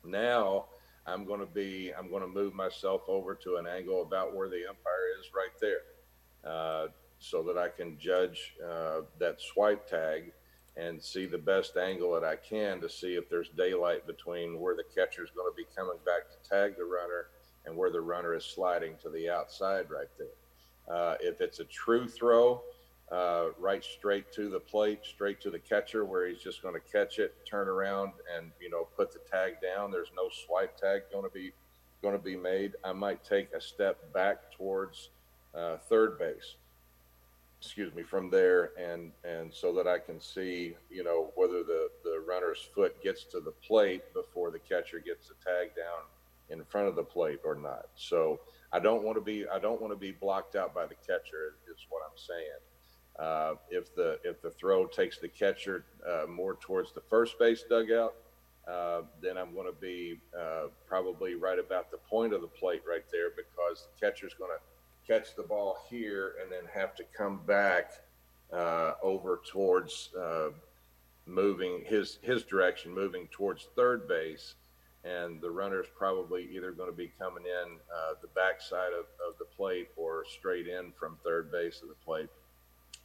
now I'm going to be, I'm going to move myself over to an angle about where the umpire is right there, uh, so that I can judge uh, that swipe tag and see the best angle that I can to see if there's daylight between where the catcher is going to be coming back to tag the runner and where the runner is sliding to the outside right there. Uh, if it's a true throw, uh, right straight to the plate, straight to the catcher, where he's just going to catch it, turn around, and you know put the tag down. There's no swipe tag going to be going to be made. I might take a step back towards uh, third base. Excuse me, from there, and and so that I can see, you know, whether the the runner's foot gets to the plate before the catcher gets the tag down in front of the plate or not. So I don't want to be I don't want to be blocked out by the catcher. Is what I'm saying. Uh, if the if the throw takes the catcher uh, more towards the first base dugout, uh, then I'm going to be uh, probably right about the point of the plate right there because the catcher's going to catch the ball here and then have to come back uh, over towards uh, moving his his direction, moving towards third base, and the runner's probably either going to be coming in the backside of, of the plate or straight in from third base of the plate.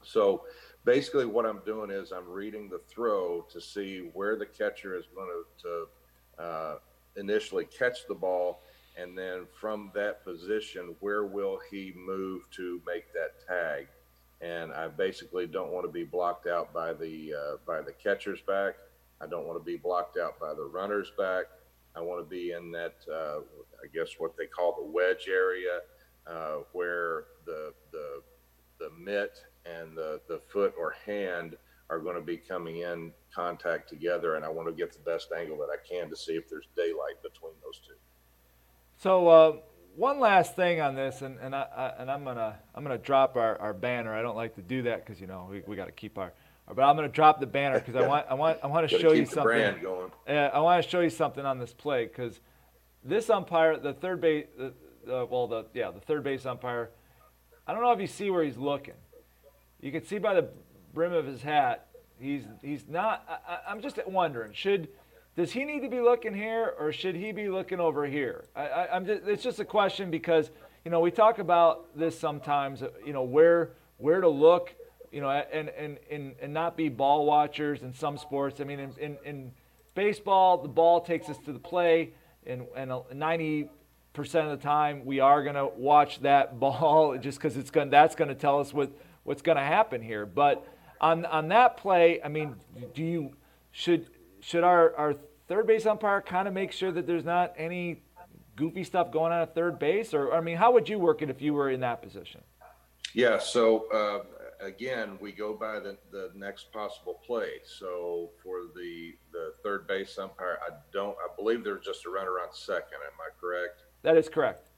So basically, what I'm doing is I'm reading the throw to see where the catcher is going to, to uh, initially catch the ball, and then from that position, where will he move to make that tag? And I basically don't want to be blocked out by the uh, by the catcher's back. I don't want to be blocked out by the runner's back. I want to be in that, uh, I guess, what they call the wedge area, uh, where the the the mitt and the, the foot or hand are going to be coming in contact together, and I want to get the best angle that I can to see if there's daylight between those two. So uh, one last thing on this, and, and I, I and I'm gonna I'm gonna drop our, our banner. I don't like to do that because you know we, we got to keep our, our, but I'm gonna drop the banner because I want I want I want to show you something. Brand going. Uh, I want to show you something on this play because this umpire, the third base, the, the, well the yeah the third base umpire, I don't know if you see where he's looking you can see by the brim of his hat, he's he's not. I, am just wondering, should does he need to be looking here or should he be looking over here? I, am just, it's just a question because you know we talk about this sometimes. You know where where to look. You know, and and and, and not be ball watchers in some sports. I mean, in, in, in baseball, the ball takes us to the play, and and 90 percent of the time we are going to watch that ball just because it's going that's going to tell us what what's going to happen here. But on on that play, I mean, do you should should our our third base umpire kind of make sure that there's not any goofy stuff going on at third base, or I mean, how would you work it if you were in that position? Yeah. So uh, again, we go by the, the next possible play. So for the the third base umpire, I don't. I believe there's just a runner on second. Am I correct? That is correct.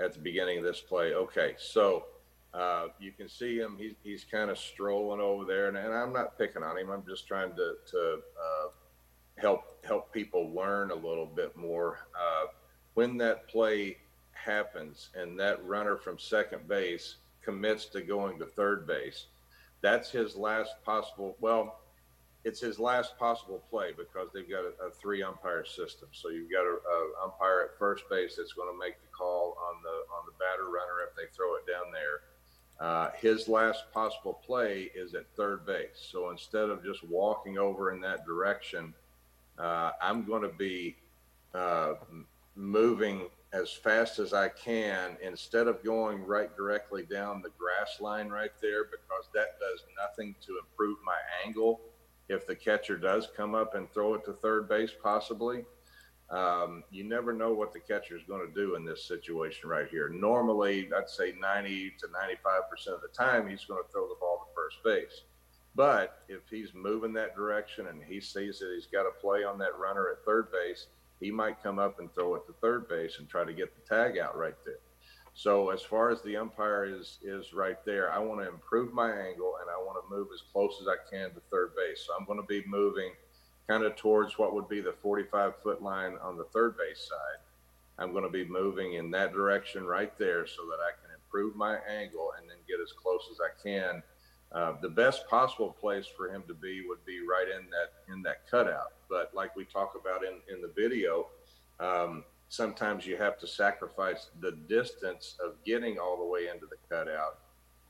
At the beginning of this play. Okay. So uh, you can see him; he's he's kind of strolling over there, and, and, I'm not picking on him. I'm just trying to to uh, help help people learn a little bit more. Uh, when that play happens, and that runner from second base commits to going to third base, that's his last possible. Well, it's his last possible play because they've got a, a three umpire system. So you've got a, a, umpire at first base that's going to make the call on the on the batter runner if they throw it down there uh, his last possible play is at third base. So instead of just walking over in that direction, uh, I'm going to be uh, moving as fast as I can instead of going right directly down the grass line right there because that does nothing to improve my angle. If the catcher does come up and throw it to third base, possibly, um, you never know what the catcher is going to do in this situation right here. Normally, I'd say 90 to 95% of the time, he's going to throw the ball to first base. But if he's moving that direction and he sees that he's got a play on that runner at third base, he might come up and throw it to third base and try to get the tag out right there. So as far as the umpire is is right there, I want to improve my angle and I want to move as close as I can to third base. So I'm going to be moving kind of towards what would be the 45 foot line on the third base side. I'm going to be moving in that direction right there so that I can improve my angle and then get as close as I can. Uh, the best possible place for him to be would be right in that in that cutout. But like we talk about in in the video, um, sometimes you have to sacrifice the distance of getting all the way into the cutout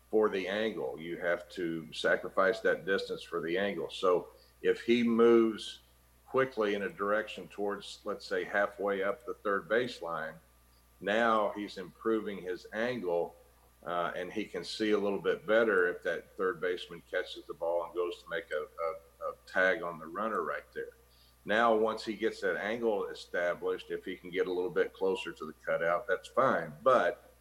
for the angle. You have to sacrifice that distance for the angle. So if he moves quickly in a direction towards, let's say, halfway up the third baseline, now he's improving his angle uh, and he can see a little bit better if that third baseman catches the ball and goes to make a, a, a tag on the runner right there. Now, once he gets that angle established, if he can get a little bit closer to the cutout, that's fine. But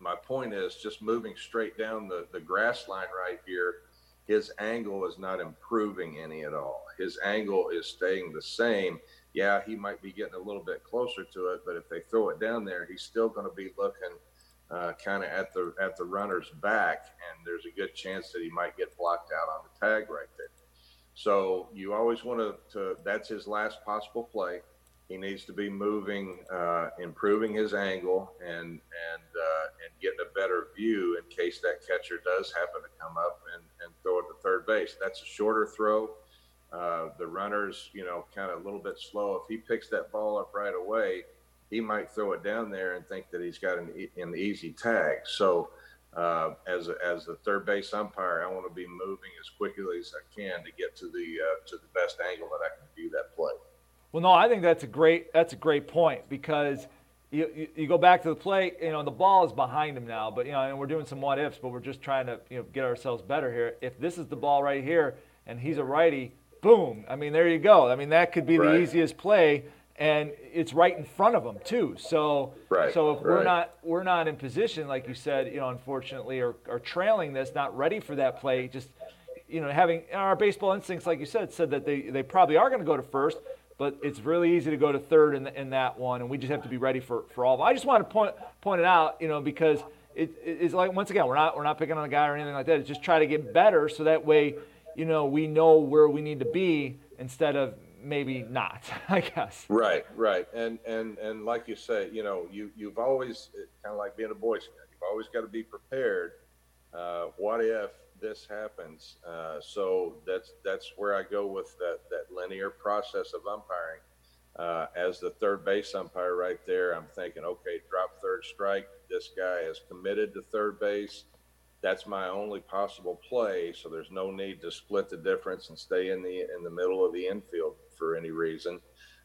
my point is just moving straight down the, the grass line right here his angle is not improving any at all. His angle is staying the same. Yeah, he might be getting a little bit closer to it, but if they throw it down there, he's still going to be looking uh, kind of at the at the runner's back, and there's a good chance that he might get blocked out on the tag right there. So you always want to, to that's his last possible play. He needs to be moving, uh, improving his angle, and and uh, and getting a better view in case that catcher does happen to come up and, and throw it to third base. That's a shorter throw. Uh, the runner's, you know, kind of a little bit slow. If he picks that ball up right away, he might throw it down there and think that he's got an, an easy tag. So, uh, as a, as the third base umpire, I want to be moving as quickly as I can to get to the uh, to the best angle that I can view that play. Well, no, I think that's a great that's a great point because you, you, you, go back to the plate, you know, the ball is behind him now, but you know, and we're doing some what ifs, but we're just trying to you know get ourselves better here. If this is the ball right here and he's a righty, boom! I mean, there you go. I mean, that could be right. the easiest play, and it's right in front of him too. So, right. so if right. we're not we're not in position, like you said, you know, unfortunately, or, or trailing this, not ready for that play, just you know, having our baseball instincts, like you said, said that they they probably are going to go to first but it's really easy to go to third in, in that one, and we just have to be ready for, for all of them. I just want to point, point it out, you know, because it, it's like, once again, we're not, we're not picking on a guy or anything like that. It's just try to get better so that way, you know, we know where we need to be instead of maybe not, I guess. Right, right. And, and, and like you say, you know, you, you've always, kind of like being a Boy Scout, you've always got to be prepared. Uh, what if this happens. Uh, so that's that's where I go with that that linear process of umpiring. Uh, as the third base umpire right there, I'm thinking, okay, drop third strike. This guy is committed to third base. That's my only possible play. So there's no need to split the difference and stay in the in the middle of the infield for any reason.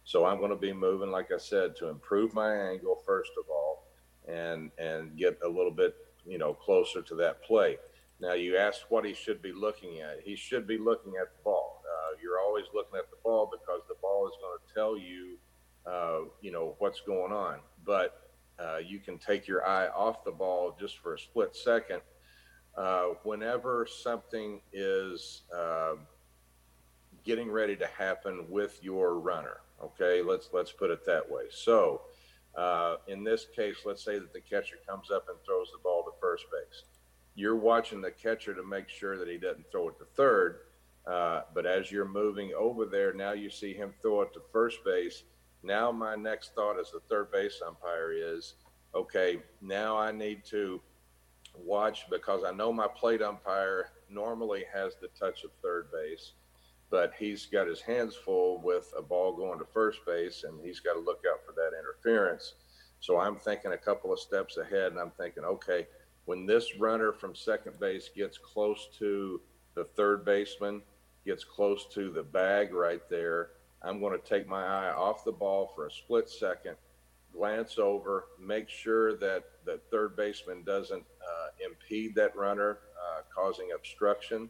So I'm going to be moving, like I said, to improve my angle first of all, and and get a little bit you know closer to that play. Now, you asked what he should be looking at. He should be looking at the ball. Uh, you're always looking at the ball because the ball is going to tell you, uh, you know, what's going on. But uh, you can take your eye off the ball just for a split second. Uh, whenever something is um, getting ready to happen with your runner, okay, let's let's put it that way. So, uh, in this case, let's say that the catcher comes up and throws the ball to first base you're watching the catcher to make sure that he doesn't throw it to third. Uh, but as you're moving over there, now you see him throw it to first base. Now, my next thought as the third base umpire is okay, now I need to watch because I know my plate umpire normally has the touch of third base, but he's got his hands full with a ball going to first base and he's got to look out for that interference. So I'm thinking a couple of steps ahead and I'm thinking, okay, when this runner from second base gets close to the third baseman, gets close to the bag right there, I'm going to take my eye off the ball for a split second, glance over, make sure that the third baseman doesn't uh, impede that runner, uh, causing obstruction.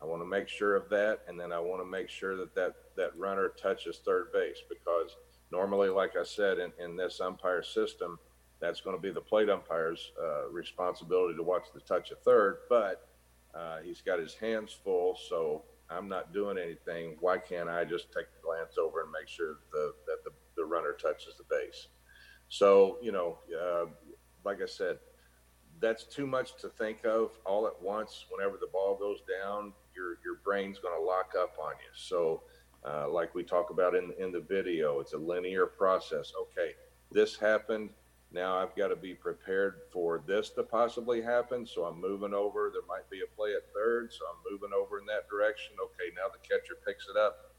I want to make sure of that, and then I want to make sure that that, that runner touches third base because normally, like I said, in, in this umpire system, that's going to be the plate umpire's uh, responsibility to watch the touch of third. But uh, he's got his hands full, so I'm not doing anything. Why can't I just take a glance over and make sure the, that the, the runner touches the base? So, you know, uh, like I said, that's too much to think of all at once. Whenever the ball goes down, your, your brain's going to lock up on you. So, uh, like we talk about in, in the video, it's a linear process. Okay, this happened now I've got to be prepared for this to possibly happen. So I'm moving over. There might be a play at third. So I'm moving over in that direction. Okay, now the catcher picks it up,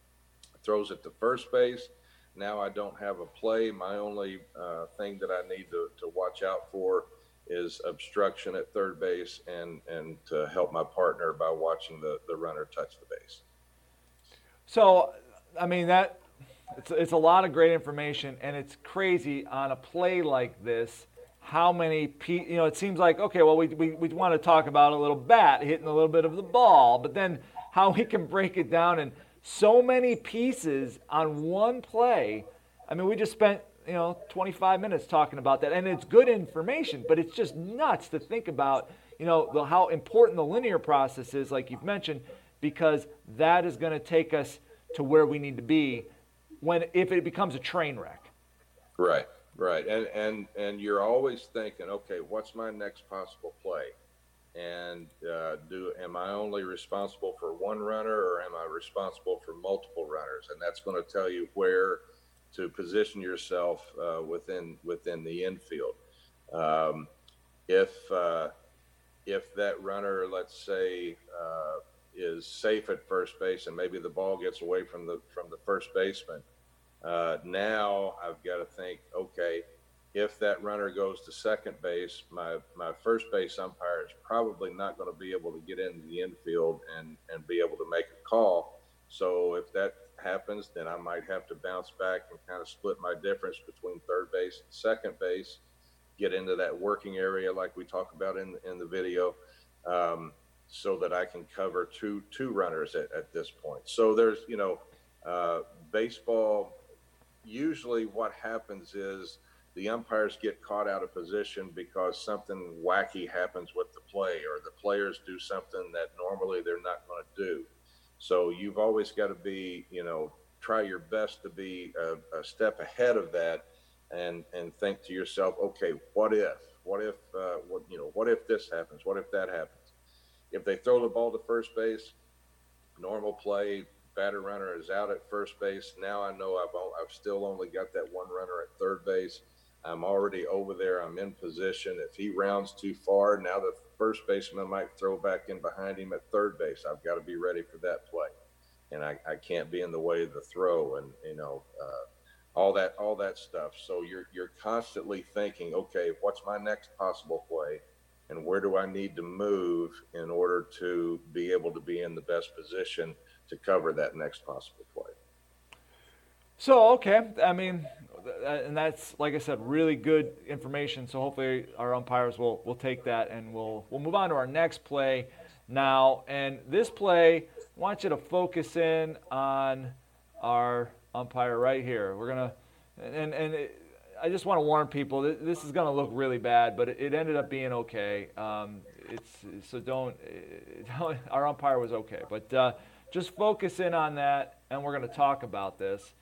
throws it to first base. Now I don't have a play. My only uh, thing that I need to, to watch out for is obstruction at third base and, and to help my partner by watching the, the runner touch the base. So, I mean, that it's, it's a lot of great information, and it's crazy on a play like this how many, pe- you know, it seems like, okay, well, we, we, we want to talk about a little bat hitting a little bit of the ball, but then how we can break it down in so many pieces on one play. I mean, we just spent, you know, 25 minutes talking about that, and it's good information, but it's just nuts to think about, you know, the, how important the linear process is, like you've mentioned, because that is going to take us to where we need to be when if it becomes a train wreck. Right, right, and and and you're always thinking, okay, what's my next possible play? and uh, do am I only responsible for one runner or am I responsible for multiple runners? And that's going to tell you where to position yourself uh, within within the infield. Um, if uh, if that runner, let's say, uh, is safe at first base and maybe the ball gets away from the from the first baseman, uh, now I've got to think, okay, if that runner goes to second base, my my first base umpire is probably not going to be able to get into the infield and and be able to make a call. So if that happens, then I might have to bounce back and kind of split my difference between third base and second base, get into that working area like we talk about in in the video, um, so that I can cover two two runners at, at this point. So there's you know, uh, baseball. Usually, what happens is the umpires get caught out of position because something wacky happens with the play or the players do something that normally they're not going to do. So you've always got to be, you know, try your best to be a, a, step ahead of that and and think to yourself, okay, what if? What if uh, what you know, what if this happens? What if that happens? If they throw the ball to first base, normal play, batter runner is out at first base. Now I know I've I've still only got that one runner at third base I'm already over there. I'm in position. If he rounds too far, now the first baseman might throw back in behind him at third base. I've got to be ready for that play, and I, I can't be in the way of the throw, and you know, uh, all that all that stuff. So you're you're constantly thinking, okay, what's my next possible play, and where do I need to move in order to be able to be in the best position to cover that next possible play. So okay, I mean, uh, and that's like I said, really good information. So hopefully our umpires will will take that and we'll we'll move on to our next play now. And this play, I want you to focus in on our umpire right here. We're gonna and and. It, I just want to warn people. This is going to look really bad, but it ended up being okay. Um, it's so don't, don't. Our umpire was okay, but uh, just focus in on that, and we're going to talk about this.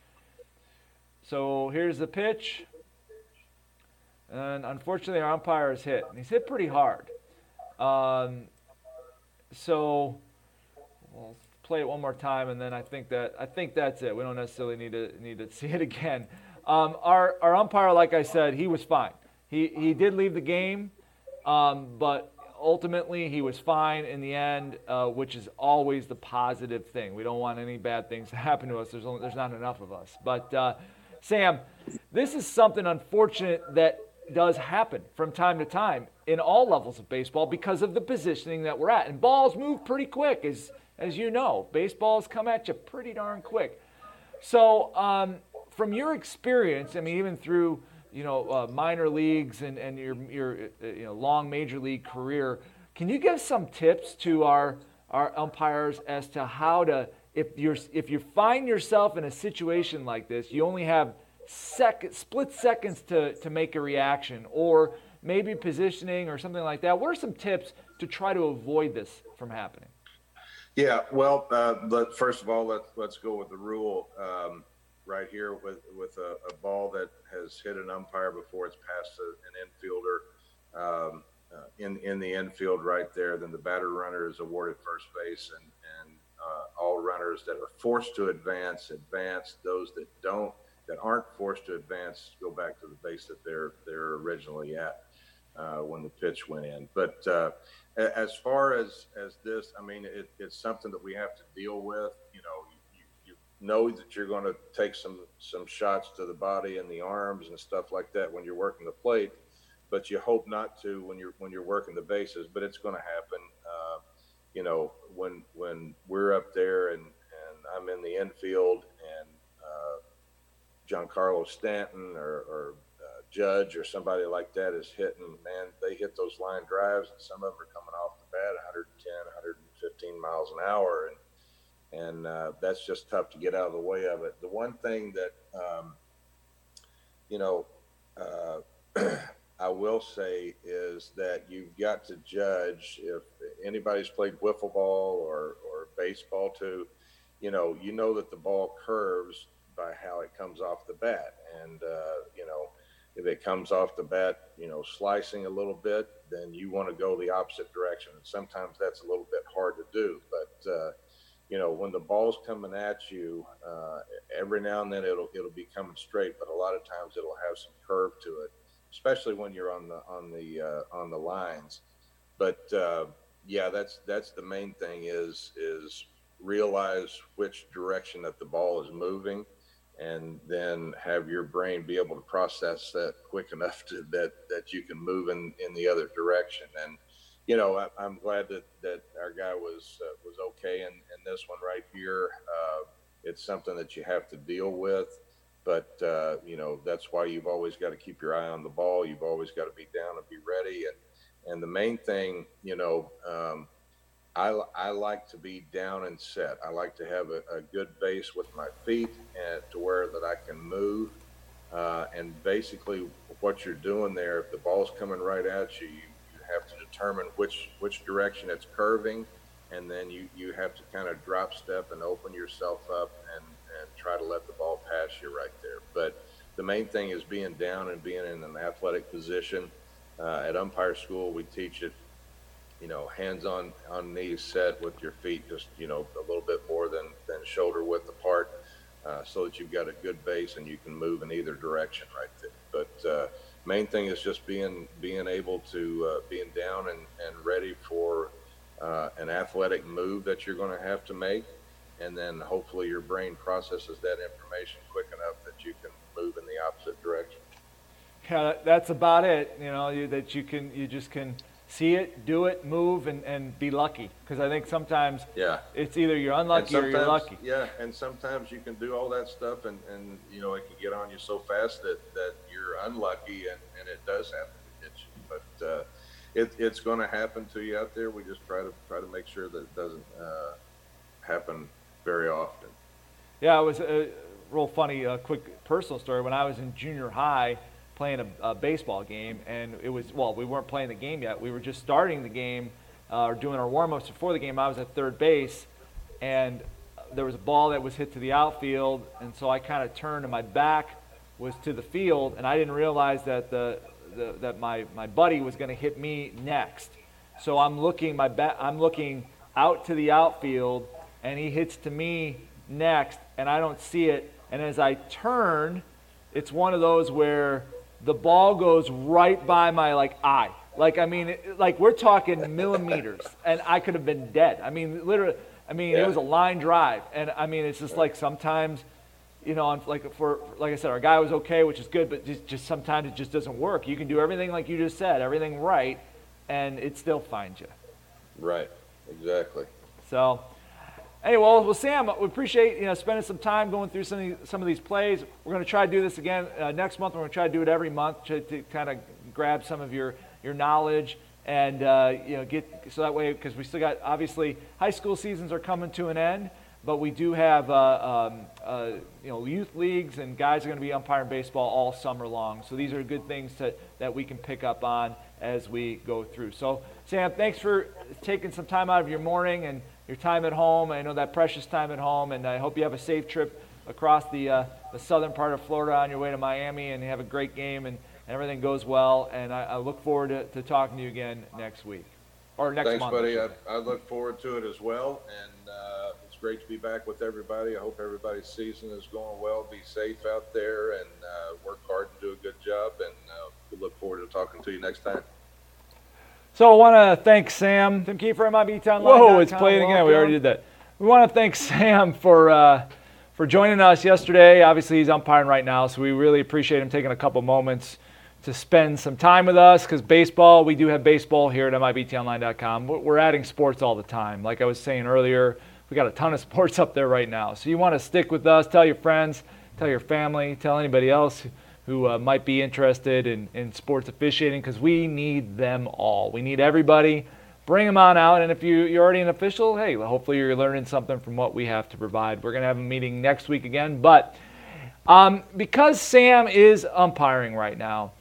So here's the pitch. And unfortunately, our umpire is hit. And he's hit pretty hard. Um, so we'll play it one more time, and then I think that I think that's it. We don't necessarily need to need to see it again. Um, our our umpire, like I said, he was fine. He he did leave the game, um, but ultimately he was fine in the end, uh, which is always the positive thing. We don't want any bad things to happen to us. There's only, there's not enough of us, but. Uh, Sam, this is something unfortunate that does happen from time to time in all levels of baseball because of the positioning that we're at. And balls move pretty quick, as, as you know. Baseballs come at you pretty darn quick. So, um, from your experience, I mean, even through you know uh, minor leagues and, and your, your uh, you know, long major league career, can you give some tips to our, our umpires as to how to if you're if you find yourself in a situation like this, you only have sec- split seconds to, to make a reaction, or maybe positioning or something like that. What are some tips to try to avoid this from happening? Yeah, well, uh, first of all, let's let's go with the rule um, right here with with a, a, ball that has hit an umpire before it's past a, an infielder. Um, uh, in in the infield right there, then the batter runner is awarded first base, and uh, all runners that are forced to advance advance. Those that don't, that aren't forced to advance, go back to the base that they're they're originally at uh, when the pitch went in. But uh, as far as as this, I mean, it, it's something that we have to deal with. You know, know that you're going to take some some shots to the body and the arms and stuff like that when you're working the plate, but you hope not to when you're when you're working the bases. But it's going to happen. Uh, you know, when when we're up there and and I'm in the infield and uh, Carlos Stanton or, or uh, Judge or somebody like that is hitting, man, they hit those line drives and some of them are coming off the bat 110, 115 miles an hour, and and uh, that's just tough to get out of the way of it. The one thing that um, you know. Uh, I will say is that you've got to judge if anybody's played wiffle ball or, or baseball too, you know, you know that the ball curves by how it comes off the bat. And, uh, you know, if it comes off the bat, you know, slicing a little bit, then you want to go the opposite direction. And sometimes that's a little bit hard to do. But, uh, you know, when the ball's coming at you, uh, every now and then it'll it'll be coming straight, but a lot of times it'll have some curve to it, especially when you're on the on the uh, on the lines. But uh, yeah, that's that's the main thing is is realize which direction that the ball is moving and then have your brain be able to process that quick enough to that that you can move in in the other direction and you know I, am glad that that our guy was uh, was okay in, this one right here uh, it's something that you have to deal with but uh, you know that's why you've always got to keep your eye on the ball you've always got to be down and be ready and and the main thing you know um, I, I like to be down and set. I like to have a, a good base with my feet and to where that I can move. Uh, and basically, what you're doing there, if the ball's coming right at you, you, you have to determine which which direction it's curving, and then you, you have to kind of drop step and open yourself up and, and try to let the ball pass you right there. But the main thing is being down and being in an athletic position. Uh, at umpire school, we teach it you know, hands on, on knees set with your feet just, you know, a little bit more than, than shoulder width apart, uh, so that you've got a good base and you can move in either direction right there. But, uh, main thing is just being, being able to, uh, being down and, and ready for, uh, an athletic move that you're going to have to make. And then hopefully your brain processes that information quick enough that you can move in the opposite direction. Yeah, that's about it. You know, you, that you can, you just can, see it, do it, move, and, and be lucky. Because I think sometimes yeah, it's either you're unlucky or you're lucky. Yeah, and sometimes you can do all that stuff, and, and you know it can get on you so fast that, that you're unlucky, and, and it does happen to hit you. But uh, it, it's going to happen to you out there. We just try to try to make sure that it doesn't uh, happen very often. Yeah, it was a real funny, uh, quick personal story. When I was in junior high playing a, a, baseball game, and it was well, we weren't playing the game yet. We were just starting the game uh, or doing our warm-ups before the game. I was at third base, and there was a ball that was hit to the outfield, and so I kind of turned, and my back was to the field, and I didn't realize that the, the that my my buddy was going to hit me next. So I'm looking my ba- I'm looking out to the outfield, and he hits to me next, and I don't see it. And as I turn, it's one of those where the ball goes right by my like eye. Like I mean, like we're talking millimeters, and I could have been dead. I mean, literally. I mean, yeah. it was a line drive, and I mean, it's just like sometimes, you know, like for like I said, our guy was okay, which is good, but just, just sometimes it just doesn't work. You can do everything like you just said, everything right, and it still finds you. Right. Exactly. So, Hey, well, well, Sam, we appreciate you know spending some time going through some of these, some of these plays. We're going to try to do this again uh, next month. We're going to try to do it every month to, to kind of grab some of your your knowledge and uh, you know get so that way because we still got obviously high school seasons are coming to an end, but we do have uh, um, uh, you know youth leagues and guys are going to be umpiring baseball all summer long. So these are good things to, that we can pick up on as we go through. So Sam, thanks for taking some time out of your morning and your time at home. I know that precious time at home, and I hope you have a safe trip across the, uh, the southern part of Florida on your way to Miami and have a great game and, and everything goes well. And I, I look forward to, to, talking to you again next week or next Thanks, month. buddy. I, I, look forward to it as well. And uh, great to be back with everybody. I hope everybody's season is going well. Be safe out there and uh, work hard and do a good job. And uh, we look forward to talking to you next time. So I want to thank Sam. Tim Kiefer, MIBTonline. Whoa, it's playing again. We already did that. We want to thank Sam for uh, for joining us yesterday. Obviously, he's umpiring right now, so we really appreciate him taking a couple moments to spend some time with us because baseball, we do have baseball here at MIBTonline.com. We're adding sports all the time. Like I was saying earlier, we got a ton of sports up there right now. So you want to stick with us, tell your friends, tell your family, tell anybody else who uh, might be interested in, in sports officiating because we need them all. We need everybody. Bring them on out. And if you, you're already an official, hey, hopefully you're learning something from what we have to provide. We're going to have a meeting next week again. But um, because Sam is umpiring right now,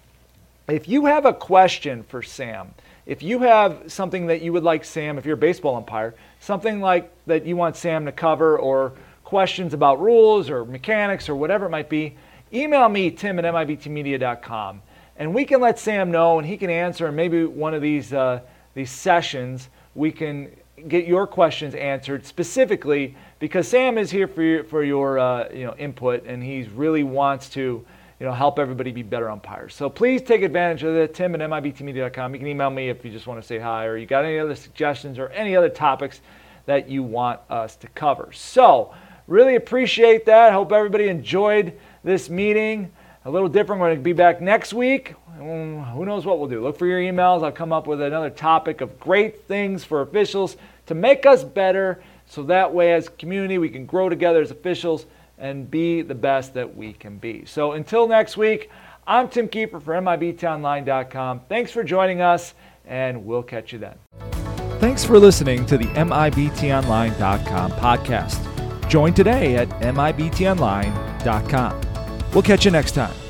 if you have a question for Sam, if you have something that you would like Sam, if you're a baseball umpire, something like that you want Sam to cover, or questions about rules or mechanics or whatever it might be, email me, tim at mibtmedia.com. and we can let Sam know, and he can answer. And maybe one of these uh, these sessions, we can get your questions answered specifically because Sam is here for your, for your uh, you know input, and he really wants to you know help everybody be better umpires. So please take advantage of it. Tim at mibtmedia.com. You can email me if you just want to say hi, or you got any other suggestions or any other topics that you want us to cover. So really appreciate that. Hope everybody enjoyed this meeting. A little different. We're going to be back next week. Mm, who knows what we'll do? Look for your emails. I'll come up with another topic of great things for officials to make us better so that way, as a community, we can grow together as officials and be the best that we can be. So until next week, I'm Tim Keeper for MIBTOnline.com. Thanks for joining us, and we'll catch you then. Thanks for listening to the MIBTOnline.com podcast. Join today at MIBTOnline.com. We'll catch you next time.